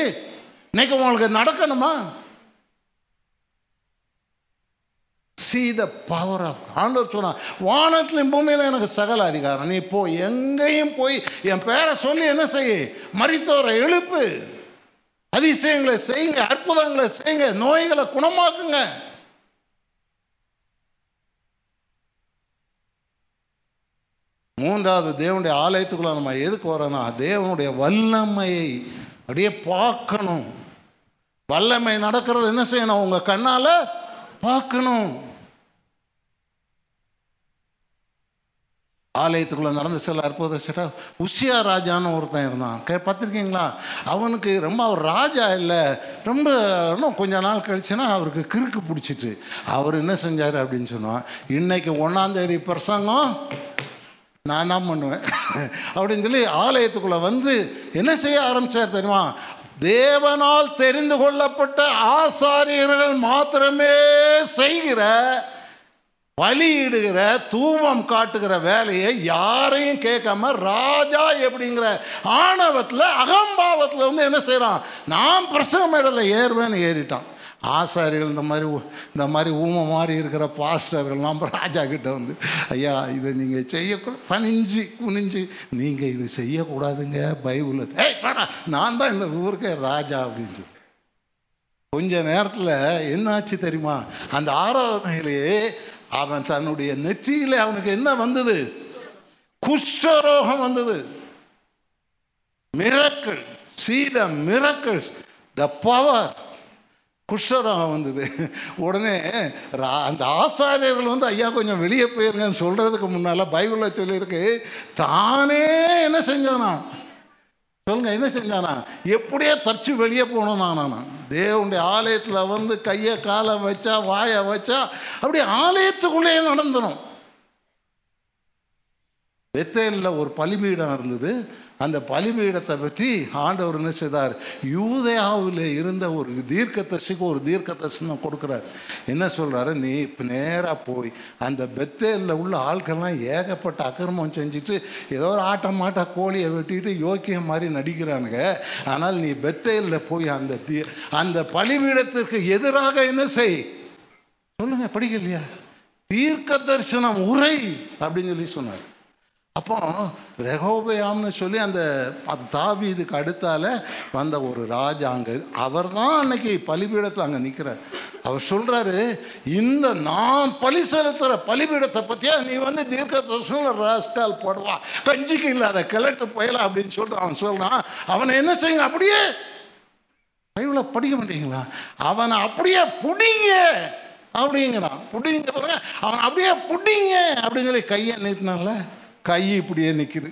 இன்னைக்கு உங்களுக்கு நடக்கணுமா? See த பவர் ஆஃப் ஆண்டவர் சொன்னார் வானத்திலும் பூமியில எனக்கு சகல அதிகாரம். நீ போ எங்கேயும் போய் என் பேரை சொல்லி என்ன செய்ய மறித்தோரை எழுப்பு. அதிசயங்களை செய்யுங்க அற்புதங்களை செய்யுங்க நோய்களை குணமாக்குங்க. மூன்றாவது தேவனுடைய ஆலயத்துக்குள்ள நம்ம எதுக்கு வரோன்னா தேவனுடைய வல்லமையை அப்படியே பார்க்கணும். வல்லமை நடக்கிறது என்ன செய்யணும்? உங்க கண்ணால பார்க்கணும். ஆலயத்துக்குள்ள நடந்த சில அற்புத சில உசியா ராஜான்னு ஒருத்தன் இருந்தான். கே பார்த்துருக்கீங்களா? அவனுக்கு ரொம்ப அவர் ராஜா இல்லை. ரொம்ப இன்னும் கொஞ்ச நாள் கழிச்சுன்னா அவருக்கு கிறுக்கு பிடிச்சிட்டு அவர் என்ன செஞ்சார் அப்படின்னு சொன்னால் இன்னைக்கு ஒன்றாந்தேதி பிரசங்கம் நான் தான் பண்ணுவேன். அப்படின்னு சொல்லி ஆலயத்துக்குள்ளே வந்து என்ன செய்ய ஆரம்பித்தார் தெரியுமா? தேவனால் தெரிந்து கொள்ளப்பட்ட ஆசாரியர்கள் மாத்திரமே செய்கிற பலியிடுகிற தூபம் காட்டுகிற வேலையை யாரையும் கேட்காம ராஜா எப்படிங்கிற ஆணவத்தில் அகம்பாவத்தில் வந்து என்ன செய்கிறான் நான் பிரசவ மேடலில் ஏறுவேன்னு ஏறிட்டான். ஆசாரிகள் இந்த மாதிரி இந்த மாதிரி ஊமை மாதிரி இருக்கிற பாஸ்டர்கள்லாம் ராஜா கிட்ட வந்து ஐயா இதை நீங்கள் செய்யக்கூடாது பணிஞ்சு குனிஞ்சு நீங்கள் இது செய்யக்கூடாதுங்க பைபிளில் ஏய் வேணா நான் தான் இந்த ஊருக்கே ராஜா அப்படின்னு சொல்லி. கொஞ்ச நேரத்தில் என்னாச்சு தெரியுமா? அந்த ஆராதனையிலேயே அவன் தன்னுடைய நெற்றியில் அவனுக்கு என்ன வந்தது? குஷ்டரோகம் வந்தது. மிரக்கள் see மிரக்கள் த பவர் குஷ்டரோகம் வந்தது. உடனே ரா- அந்த ஆசாரியர்கள் வந்து ஐயா கொஞ்சம் வெளியே போயிருங்கன்னு சொல்கிறதுக்கு முன்னால் பைபிளில் சொல்லியிருக்கு. தானே என்ன செஞ்சானா? சொல்லுங்க என்ன செஞ்சானா? எப்படியே தப்பிச்சு வெளியே போனோம் நானா தேவனுடைய ஆலயத்தில் வந்து கையை காலை வச்சா வாயை வச்சா அப்படியே ஆலயத்துக்குள்ளேயே நடந்துடும் பெத்தேலில் ஒரு பலிபீடம் இருந்தது. அந்த பலிபீடத்தை பற்றி ஆண்டவர் என்ன செய்தார்? யூதயாவில் இருந்த ஒரு தீர்க்கதரிசிக்கு ஒரு தீர்க்கதரிசனம் கொடுக்குறார். என்ன சொல்கிறாரு நீ இப்போ நேராக போய் அந்த பெத்தேலில் உள்ள ஆட்கள்லாம் ஏகப்பட்ட அக்கிரமம் செஞ்சுட்டு ஏதோ ஒரு ஆட்டம் மாட்டா கோழியை வெட்டிட்டு யோக்கியம் மாதிரி நடிக்கிறானுங்க. ஆனால் நீ பெத்தேலில் போய் அந்த தீ அந்த பலிபீடத்திற்கு எதிராக என்ன செய்? சொல்லுங்க படிக்கலையா? தீர்க்க தரிசனம் உரை அப்படின்னு சொல்லி சொன்னார். அப்போ ரெகோபயாம்னு சொல்லி அந்த அது தாவீதுக்கு அடுத்தால வந்த ஒரு ராஜா அங்கே அவர் தான் அன்னைக்கு பலிபீடத்தில் அங்கே நிற்கிறார் அவர் சொல்கிறாரு இந்த நான் பலி செலுத்துகிற பலிபீடத்தை பற்றியா நீ வந்து தீர்க்க தரிசனம் ராஸ்கால் போடுவா? கஞ்சிக்கு இல்லாத கிழட்டு போயலாம் அப்படின்னு சொல்லிட்டு அவன் சொல்கிறான் அவனை என்ன செய்யுங்க அப்படியே பைபிளை படிக்க மாட்டீங்களா? அவனை அப்படியே புடிங்க அப்படிங்கிறான். புடிங்க பாருங்க அவன் அப்படியே புடிங்க அப்படின்னு சொல்லி கையை நீட்டினால கை இப்படியே நிற்குது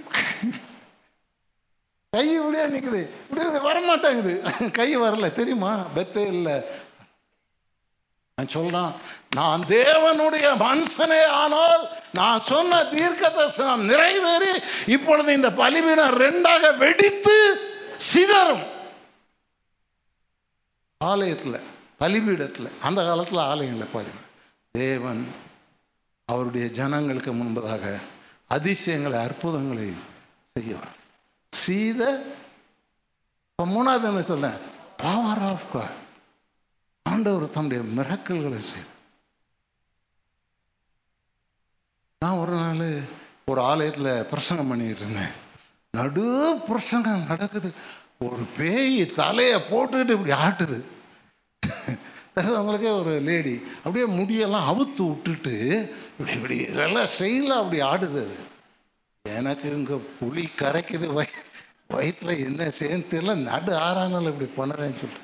கை இப்படியே நிற்குது இப்படியே வரமாட்டேங்குது. கை வரல தெரியுமா? பெத்தே இல்லை. நான் சொல்றான் நான் தேவனுடைய மனுஷனே ஆனால் நான் சொன்ன தீர்க்க தரிசனம் நிறைவேறி இப்பொழுது இந்த பலிபீடம் ரெண்டாக வெடித்து சிதறும். ஆலயத்தில் பலிபீடத்தில் அந்த காலத்தில் ஆலயங்களில் பலிபீடம். தேவன் அவருடைய ஜனங்களுக்கு முன்பதாக அதிசயங்களை அற்புதங்களை செய்யலாம் சீத இப்போ மூணாவது என்ன சொல்கிறேன் பவர் ஆஃப் காட் ஆண்டவர் தன்னுடைய மிரக்கல்களை செய்யும். நான் ஒரு நாள் ஒரு ஆலயத்தில் பிரசங்கம் பண்ணிக்கிட்டு இருந்தேன். நடு பிரசங்கம் நடக்குது. ஒரு பேய் தலையை போட்டுக்கிட்டு இப்படி ஆட்டுது. அது அவங்களுக்கே ஒரு லேடி அப்படியே முடியெல்லாம் அவுத்து விட்டுட்டு இப்படி இப்படி இதெல்லாம் செய்யலாம் அப்படி ஆடுது அது. எனக்கு இங்கே புளி கரைக்குது வய வயிற்றில் என்ன செய்யன்னு தெரியல நடு ஆறானால இப்படி பண்ணுறேன்னு சொல்லிட்டு.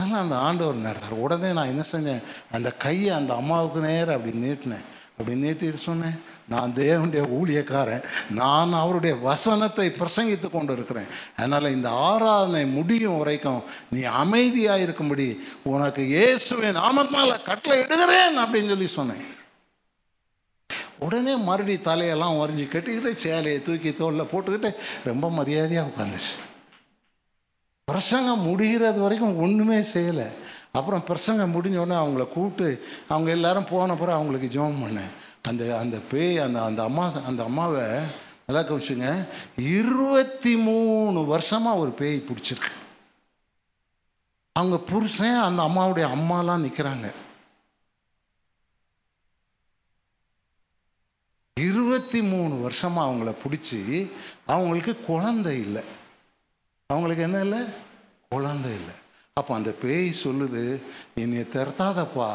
அதனால் அந்த ஆண்டவர் நடத்தார் உடனே நான் என்ன செஞ்சேன்? அந்த கையை அந்த அம்மாவுக்கு நேரம் அப்படி நீட்டினேன். அப்படின்னு சொன்னேன் நான் தேவனுடைய ஊழியக்காரன். நான் அவருடைய வசனத்தை பிரசங்கித்து கொண்டு இருக்கிறேன் அதனால் இந்த ஆராதனை முடியும் வரைக்கும் நீ அமைதியாக இருக்கும்படி உனக்கு இயேசுவே நாமத்தால் கட்டளை இடுகிறேன் அப்படின்னு சொல்லி சொன்னேன். உடனே மறுபடி தலையெல்லாம் உறைஞ்சி கட்டிக்கிட்டு சேலையை தூக்கி தோளில் போட்டுக்கிட்டு ரொம்ப மரியாதையாக உட்காந்துச்சு பிரசங்கம் முடிகிறது வரைக்கும் ஒன்றுமே செய்யலை. அப்புறம் பிரசங்கம் முடிஞ்ச உடனே அவங்கள கூப்பிட்டு அவங்க எல்லாரும் போன பிறகு அவங்களுக்கு ஜெபம் பண்ணேன். அந்த அந்த பேய் அந்த அந்த அம்மா அந்த அம்மாவை நல்லா கவிச்சுங்க இருபத்தி மூணு வருஷமாக ஒரு பேய் பிடிச்சிருக்கு. அவங்க புருஷன் அந்த அம்மாவுடைய அம்மாலாம் நிற்கிறாங்க இருபத்தி மூணு வருஷமாக அவங்கள பிடிச்சி அவங்களுக்கு குழந்தை இல்லை. அவங்களுக்கு என்ன இல்லை? குழந்தை இல்லை. அப்போ அந்த பேய் சொல்லுது என்னைய திறத்தாதப்பா.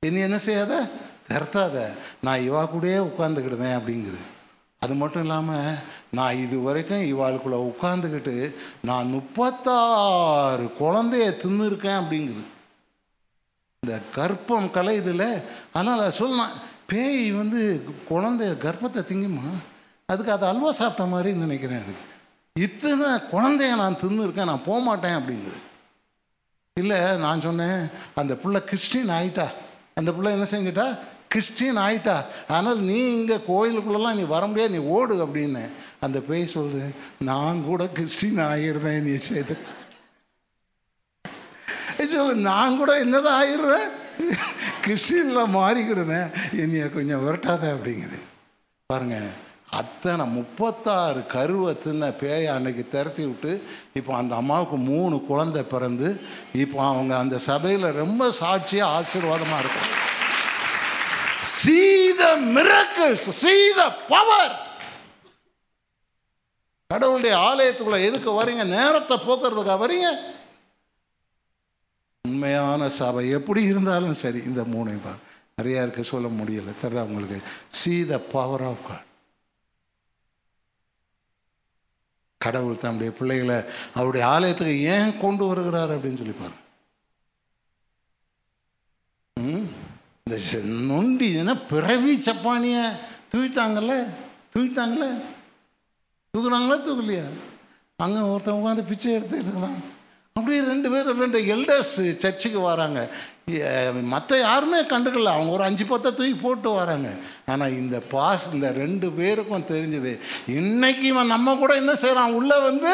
என்னை என்ன செய்யாத? திறத்தாத. நான் இவா கூடயே உட்காந்துக்கிடுதேன் அப்படிங்குது. அது மட்டும் இல்லாமல் நான் இது வரைக்கும் இவாளுக்குள்ளே உட்காந்துக்கிட்டு நான் முப்பத்தாறு குழந்தைய தின்னுருக்கேன் அப்படிங்குது. இந்த கர்ப்பம் இதில் அதனால் சொல்லலாம். பேய் வந்து குழந்தைய கர்ப்பத்தை திங்குமா? அதுக்கு அது அல்வா சாப்பிட்ட மாதிரி நினைக்கிறேன் அதுக்கு. இத்தனை குழந்தைய நான் தின்னுருக்கேன் நான் போக மாட்டேன் அப்படிங்குது. இல்லை நான் சொன்னேன் அந்த பிள்ளை கிறிஸ்டின் ஆயிட்டா. அந்த பிள்ளை என்ன செஞ்சிட்டா? கிறிஸ்டின் ஆயிட்டா. ஆனால் நீ இங்கே கோயிலுக்குள்ளெல்லாம் நீ வர முடியாது நீ ஓடு அப்படின்னு. அந்த பேய் சொல்லுது நான் கூட கிறிஸ்டின் ஆகிருந்தேன் நீ செய்து சொல்லு நான் கூட என்னதான் ஆயிடுறேன் கிறிஸ்டினில் மாறிக்கிடுனேன் என்னைய கொஞ்சம் விரட்டாத அப்படிங்குது. பாருங்க அத்தனை முப்பத்தாறு கருவை தின்ன பேயை அன்னைக்கு திரத்தி விட்டு இப்போ அந்த அம்மாவுக்கு மூணு குழந்தை பிறந்து இப்போ அவங்க அந்த சபையில் ரொம்ப சாட்சியாக ஆசீர்வாதமாக இருக்கும் சீ த miracles சீ த பவர் கடவுளுடைய ஆலயத்துக்குள்ள எதுக்கு வரீங்க? நேரத்தை போக்குறதுக்கா வரீங்க? உண்மையான சபை எப்படி இருந்தாலும் சரி இந்த மூணையும் நிறையா இருக்க சொல்ல முடியல. தெரியுதா உங்களுக்கு? See the power of God கடவுள் தன்னுடைய பிள்ளைகளை அவருடைய ஆலயத்துக்கு ஏன் கொண்டு வருகிறார் அப்படின்னு சொல்லி பாருங்க. ம்? இந்த செ- நொண்டி என்ன பிறவி சப்பானிய தூக்கிட்டாங்கல்ல தூக்கிட்டாங்கல்ல தூக்குறாங்களா தூக்கலையா? அங்கே ஒருத்தன் உட்காந்து பிச்சை எடுத்துட்டு இருக்கிறான். அப்படியே ரெண்டு பேர் ரெண்டு எல்டர்ஸ் சர்ச்சுக்கு வராங்க. மற்ற யாருமே கண்டுக்கல. அவங்க ஒரு அஞ்சு பத்தை தூக்கி போட்டு வராங்க. ஆனால் இந்த பாஸ் இந்த ரெண்டு பேருக்கும் தெரிஞ்சது இன்னைக்கு இவன் நம்ம கூட என்ன செய்கிறான் உள்ளே வந்து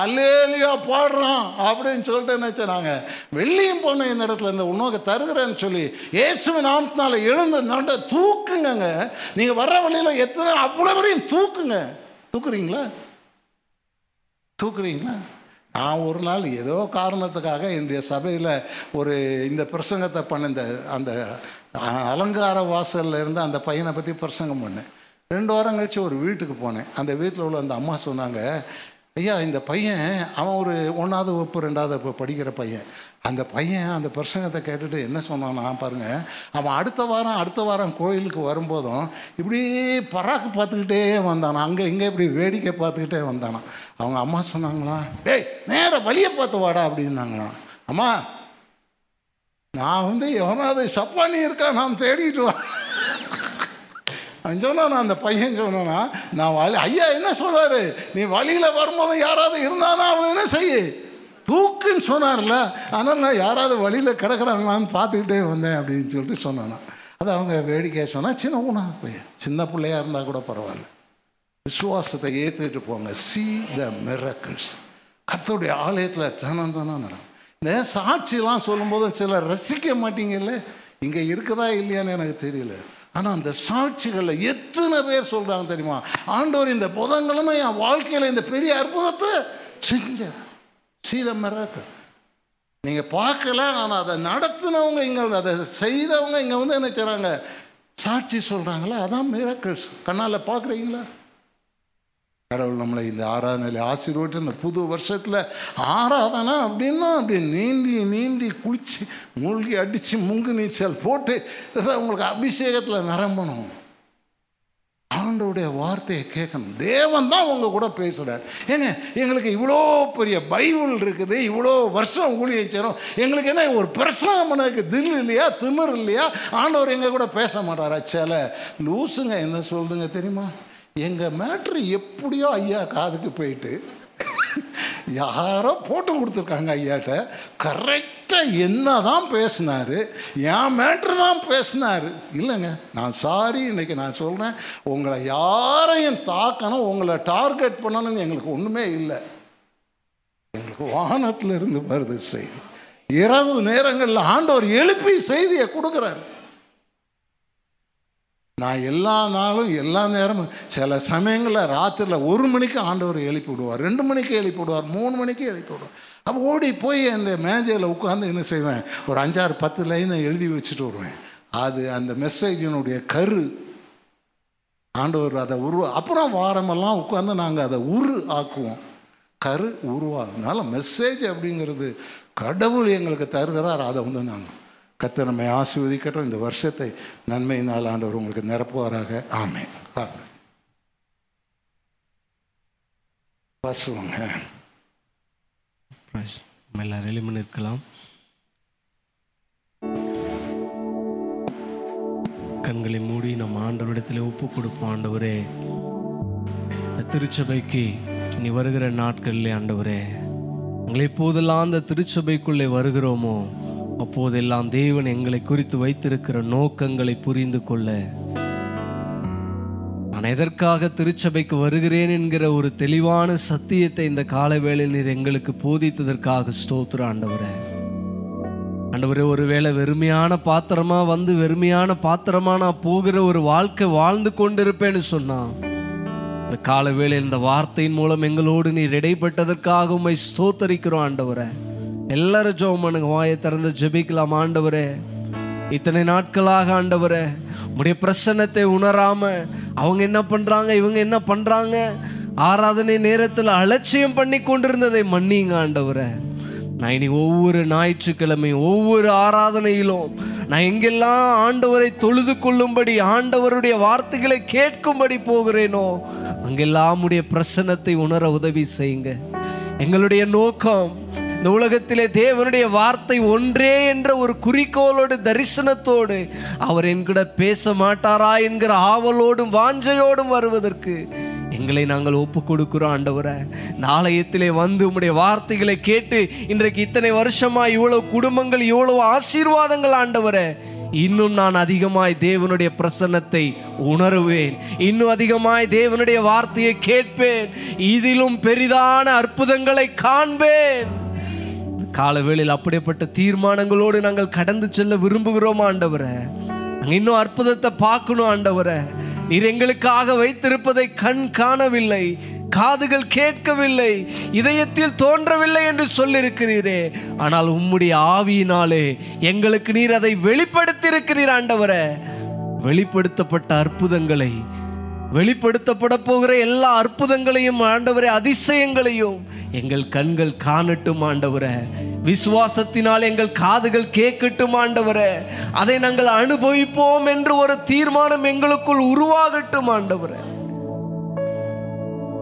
அலேலியா பாடுறான் அப்படின்னு சொல்லிட்டு என்ன செய்றாங்க? வெள்ளியும் போன இந்த இடத்துல இந்த உணவுக்கு தருகிறேன்னு சொல்லி இயேசுவின் நாமத்தினால எழுந்து நட தூக்குங்க நீங்கள் வர்ற வழியில் எத்தனை அவ்வளோ வரையும் தூக்குங்க. தூக்குறீங்களா? தூக்குறீங்களா? நான் ஒரு நாள் ஏதோ காரணத்துக்காக என்னுடைய சபையில் ஒரு இந்த பிரசங்கத்தை பண்ண இந்த அந்த அலங்கார வாசல்ல இருந்து அந்த பையனை பற்றி பிரசங்கம் பண்ணேன். ரெண்டு வாரம் கழித்து ஒரு வீட்டுக்கு போனேன். அந்த வீட்டில் உள்ள அந்த அம்மா சொன்னாங்க ஐயா இந்த பையன் அவன் ஒரு ஒன்றாவது வகுப்பு ரெண்டாவது வகுப்பு படிக்கிற பையன். அந்த பையன் அந்த பிரசங்கத்தை கேட்டுட்டு என்ன சொன்னான்னா பாருங்க அவன் அடுத்த வாரம் அடுத்த வாரம் கோயிலுக்கு வரும்போதும் இப்படியே பராக்கு பார்த்துக்கிட்டே வந்தானா. அங்கே இங்கே இப்படி வேடிக்கை பார்த்துக்கிட்டே வந்தானா. அவங்க அம்மா சொன்னாங்களா டேய் நேர வழியை பார்த்து வாடா அப்படின்னாங்களாம் அம்மா நான் வந்து எவனாவது சப்பானி இருக்கா நான் தேடிட்டு வா. அவன் சொன்னானா அந்த பையன் சொன்னானா நான் வழி ஐயா என்ன சொல்றாரு? நீ வழியில் வரும்போது யாராவது இருந்தானா அவன் என்ன செய்ய? தூக்குன்னு சொன்னார்ல ஆனால் நான் யாராவது வழியில் கிடக்கிறாங்களான்னு பார்த்துக்கிட்டே வந்தேன் அப்படின்னு சொல்லிட்டு சொன்னானா. அது அவங்க வேடிக்கையாக சொன்னால் சின்ன ஊனா பையன் சின்ன பிள்ளையா இருந்தால் கூட பரவாயில்ல. விசுவாசத்தை ஏற்றுக்கிட்டு போங்க. சி த மிரக்கிள்ஸ் கத்தோடைய ஆலயத்தில் தனம் தினம் நடக்கும். இந்த சாட்சியெலாம் சொல்லும்போது சிலர் ரசிக்க மாட்டீங்கல்ல? இங்கே இருக்குதா இல்லையான்னு எனக்கு தெரியல. ஆனால் அந்த சாட்சிகளில் எத்தனை பேர் சொல்கிறாங்க தெரியுமா? ஆண்டவர் இந்த புதன்கிழமை என் வாழ்க்கையில் இந்த பெரிய அற்புதத்தை செஞ்சார் சீத மிராக்கள் நீங்கள் பார்க்கல ஆனால் அதை நடத்தினவங்க இங்கே வந்து அதை செய்தவங்க இங்கே வந்து என்ன செய்கிறாங்க சாட்சி சொல்கிறாங்களா அதான் மிராக்கிள்ஸ் கண்ணால் பார்க்குறீங்களா? கடவுள் நம்மளை இந்த ஆராதனையில் ஆசீர்வட்டு இந்த புது வருஷத்தில் ஆராதனை அப்படின்னா அப்படி நீந்தி நீந்தி குளித்து மூழ்கி அடித்து முங்கு நீச்சல் போட்டு உங்களுக்கு அபிஷேகத்தில் நிரம்பணும். ஆண்டவுடைய வார்த்தையை கேட்கணும். தேவன் தான் உங்க கூட பேசுகிறார் ஏங்க எங்களுக்கு இவ்வளோ பெரிய பைபிள் இருக்குது இவ்வளோ வருஷம் ஊழியம் செய்கிறோம் எங்களுக்கு என்ன ஒரு பிரசாமனுக்கு தில் இல்லையா திமிர் இல்லையா? ஆண்டவர் எங்கள் கூட பேச மாட்டாரா? சில லூசுங்க என்ன சொல்லுதுங்க தெரியுமா? எங்கள் மேட்ரு எப்படியோ ஐயா காதுக்கு போயிட்டு யாரோ போட்டு கொடுத்துருக்காங்க ஐயாட்ட. கரெக்டாக என்ன தான் பேசினாரு என் மேட்ரு தான் பேசினார். இல்லைங்க நான் சாரி இன்னைக்கு நான் சொல்கிறேன் உங்களை யாரையும் தாக்கணும் உங்களை டார்கெட் பண்ணணும்னு எங்களுக்கு ஒன்றுமே இல்லை. எங்களுக்கு வாகனத்தில் இருந்து வருது செய்தி. இரவு நேரங்களில் ஆண்டவர் எழுப்பி செய்தியை கொடுக்குறாரு. நான் எல்லா நாளும் எல்லா நேரமும் சில சமயங்களில் ராத்திரியில் ஒரு மணிக்கு ஆண்டவர் எழுப்பி விடுவார் ரெண்டு மணிக்கு எழுப்பி விடுவார் மூணு மணிக்கு எழுப்பி விடுவார் அப்போ ஓடி போய் என் மேஜையில் உட்காந்து என்ன செய்வேன்? ஒரு அஞ்சாறு பத்து லைனை எழுதி வச்சுட்டு வருவேன். அது அந்த மெசேஜினுடைய கரு. ஆண்டவர் அதை உருவா அப்புறம் வாரமெல்லாம் உட்காந்து நாங்கள் அதை உரு ஆக்குவோம். கரு உருவாகும் அதனால் மெசேஜ் அப்படிங்கிறது கடவுள் எங்களுக்கு தருகிறார் அதை வந்து நாங்கள் கர்த்தர் நம்மை ஆசிர்வதிக்கட்டும். இந்த வருஷத்தை நன்மையினால் ஆண்டவர் உங்களுக்கு நிரப்புவாராக. ஆமே வாசுவாங்க Praise. இருக்கலாம் கண்களை மூடி நம்ம ஆண்டவரிடத்தில் ஒப்பு கொடுப்போம் ஆண்டவரே திருச்சபைக்கு நீ வருகிற நாட்களிலே ஆண்டவரே. உங்களை எப்போதெல்லாம் அந்த திருச்சபைக்குள்ளே வருகிறோமோ? அப்போதெல்லாம் தேவன் எங்களை குறித்து வைத்திருக்கிற நோக்கங்களை புரிந்து கொள்ள. நான் எதற்காக திருச்சபைக்கு வருகிறேன் என்கிற ஒரு தெளிவான சத்தியத்தை இந்த காலவேளை நீர் எங்களுக்கு போதித்ததற்காக ஸ்தோத்திர ஆண்டவரே. ஆண்டவரே ஒருவேளை வெறுமையான பாத்திரமா வந்து வெறுமையான பாத்திரமா நான் போகிற ஒரு வாழ்க்கை வாழ்ந்து கொண்டிருப்பேன்னு சொன்னான் இந்த காலவேளை இந்த வார்த்தையின் மூலம் எங்களோடு நீர் இடைப்பட்டதற்காக உண்மை ஸ்தோத்தரிக்கிறோம் ஆண்டவரை. எல்லாரும் ஜெபம் பண்ணுங்க. வாயை திறந்து ஜெபிக்கலாம். ஆண்டவரே இத்தனை நாட்களாக ஆண்டவரே உடைய பிரசன்னத்தை உணராம அவங்க என்ன பண்றாங்க இவங்க என்ன பண்றாங்க? ஆராதனை நேரத்தில் அலட்சியம் பண்ணி கொண்டிருந்ததை மன்னிங்க ஆண்டவரே. நான் இனி ஒவ்வொரு ஞாயிற்றுக்கிழமையும் ஒவ்வொரு ஆராதனையிலும் நான் எங்கெல்லாம் ஆண்டவரை தொழுது கொள்ளும்படி ஆண்டவருடைய வார்த்தைகளை கேட்கும்படி போகிறேனோ அங்கெல்லாம் உடைய பிரசன்னத்தை உணர உதவி செய்யுங்க. எங்களுடைய நோக்கம் இந்த உலகத்திலே தேவனுடைய வார்த்தை ஒன்றே என்ற ஒரு குறிக்கோளோடு தரிசனத்தோடு அவர் என்கிட பேச மாட்டாரா என்கிற ஆவலோடும் வாஞ்சையோடும் வருவதற்கு எங்களை நாங்கள் ஒப்பு கொடுக்கிறோம் ஆண்டவரை. இந்த ஆலயத்திலே வந்து உம்முடைய வார்த்தைகளை கேட்டு இன்றைக்கு இத்தனை வருஷமா இவ்வளவு குடும்பங்கள் இவ்வளவு ஆசீர்வாதங்கள் ஆண்டவரை. இன்னும் நான் அதிகமாய் தேவனுடைய பிரசன்னத்தை உணருவேன். இன்னும் அதிகமாய் தேவனுடைய வார்த்தையை கேட்பேன். இதிலும் பெரிதான அற்புதங்களை காண்பேன். காலவேளையில் அப்படிப்பட்ட தீர்மானங்களோடு நாங்கள் கடந்து செல்ல விரும்புகிறோம் ஆண்டவரை. நாங்கள் இன்னும் அற்புதத்தை பார்க்கணும் ஆண்டவரை. நீர் எங்களுக்காக வைத்திருப்பதை கண் காணவில்லை காதுகள் கேட்கவில்லை இதயத்தில் தோன்றவில்லை என்று சொல்லியிருக்கிறீரே. ஆனால் உம்முடைய ஆவியினாலே எங்களுக்கு நீர் அதை வெளிப்படுத்தியிருக்கிறீர் ஆண்டவரை. வெளிப்படுத்தப்பட்ட அற்புதங்களை வெளிப்படுத்தப்பட போகிற எல்லா அற்புதங்களையும் ஆண்டவரே அதிசயங்களையும் எங்கள் கண்கள் காணட்டும் ஆண்டவரே. விசுவாசத்தினால் எங்கள் காதுகள் கேட்கட்டும் ஆண்டவரே. அதை நாங்கள் அனுபவிப்போம் என்று ஒரு தீர்மானம் எங்களுக்குள் உருவாகட்டும் ஆண்டவரே.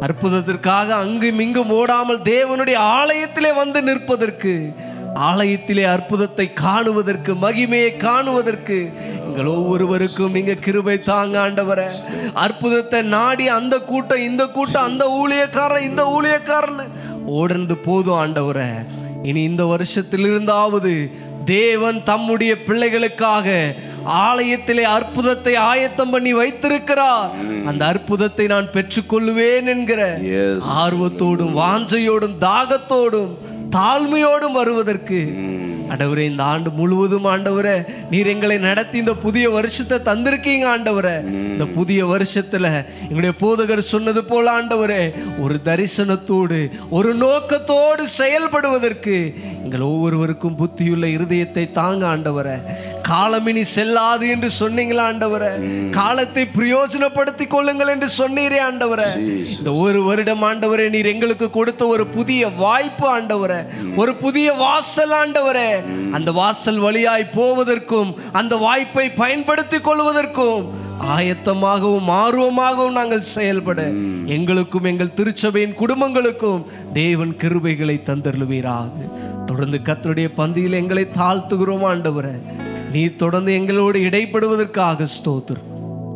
அற்புதத்திற்காக அங்கும் இங்கும் ஓடாமல் தேவனுடைய ஆலயத்திலே வந்து நிற்பதற்கு ஆலயத்திலே அற்புதத்தை காணுவதற்கு மகிமையை காணுவதற்கு எங்கள் ஒவ்வொருவருக்கும் நீங்க கிருபை தாங்க ஆண்டவரே. அற்புதத்தை நாடி அந்த கூட்டம் இந்த கூட்டம் அந்த ஊழியக்காரன் இந்த ஊழியக்காரன். ஓடந்து போதும் ஆண்டவரே. இனி இந்த வருஷத்திலிருந்தாவது தேவன் தம்முடைய பிள்ளைகளுக்காக ஆலயத்திலே அற்புதத்தை ஆயத்தம் பண்ணி வைத்திருக்கிறார். அந்த அற்புதத்தை நான் பெற்றுக்கொள்வேன் என்கிற. ஆர்வத்தோடும் வாஞ்சையோடும் தாகத்தோடும் தாழ்மையோடும் வருவதற்கு. ஆண்டவரே இந்த ஆண்டு முழுவதும் ஆண்டவரே நீர் எங்களை நடத்தி இந்த புதிய வருஷத்தை தந்திருக்கீங்க ஆண்டவரே. இந்த புதிய வருஷத்துல எங்களுடைய போதகர் சொன்னது போல ஆண்டவரே ஒரு தரிசனத்தோடு ஒரு நோக்கத்தோடு செயல்படுவதற்கு எங்கள் ஒவ்வொருவருக்கும் புத்தியுள்ள இருதயத்தை தாங்க ஆண்டவரே. காலமினி செல்லாது என்று சொன்னீங்களா ஆண்டவரே? காலத்தை பிரயோஜனப்படுத்திக் கொள்ளுங்கள் என்று சொன்னீரே ஆண்டவரே. இந்த ஒரு வருடம் ஆண்டவரே நீர் எங்களுக்கு கொடுத்த ஒரு புதிய வாய்ப்பு ஆண்டவரே. ஒரு புதிய வாசல் ஆண்டவரே. அந்த வாசல் வழியாய் போவதற்கும் அந்த வாய்ப்பை பயன்படுத்திக் கொள்வதற்கும் ஆயத்தமாகவும் ஆர்வமாகவும் நாங்கள் செயல்பட எங்களுக்கும் எங்கள் திருச்சபையின் குடும்பங்களுக்கும் தேவன் கிருபைகளை தந்தருளுவீராக. தொடர்ந்து கர்த்தருடைய பந்தியில் எங்களை தாழ்த்துகிறோம் ஆண்டவரே. நீ தொடர்ந்து எங்களோடு இடைப்படுவதற்காக ஸ்தோத்திரம்.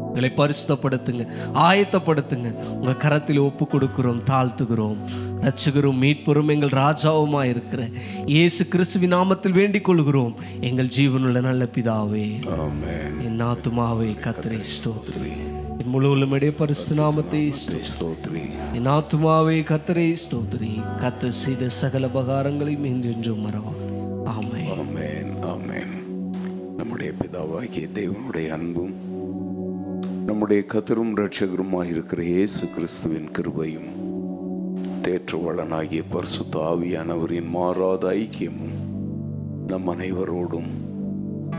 எங்களை பரிசுத்தப்படுத்துங்க ஆயத்தப்படுத்துங்க. உங்க கரத்தில் ஒப்பு கொடுக்கிறோம் தாழ்த்துகிறோம். ரட்சகரும் மீட்பரும் எங்கள் ராஜாவுமா இருக்கிற இயேசு கிறிஸ்துவின் நாமத்தில் வேண்டிக் கொள்கிறோம். எங்கள் ஜீவனுள்ள நல்ல பிதாவே. என் ஆத்துமாவே கத்திரை ஸ்தோத்ரி என் முழு உள்ளமுடைய பரிசு நாமத்தை. ஸ்தோத்ரி என் ஆத்துமாவே கத்தரை ஸ்தோத்ரி கத்த செய்த சகல உபகாரங்களையும் என்றென்றும் மறவா பிதாவாகிய தேவனுடைய அன்பும் நம்முடைய கத்தரும் ரட்சகருமாக இருக்கிற இயேசு கிறிஸ்துவின் கிருபையும் தேற்றவளனாகிய பரிசுத்த ஆவியானவரின் மாறாத ஐக்கியமும் நம் அனைவரோடும்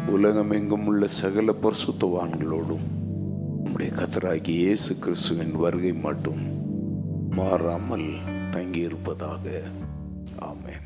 உலகமெங்கும் உள்ள சகல பரிசுத்தவான்களோடும் நம்முடைய கத்தராகிய இயேசு கிறிஸ்துவின் வருகை மட்டும் மாறாமல் தங்கியிருப்பதாக. ஆமேன்.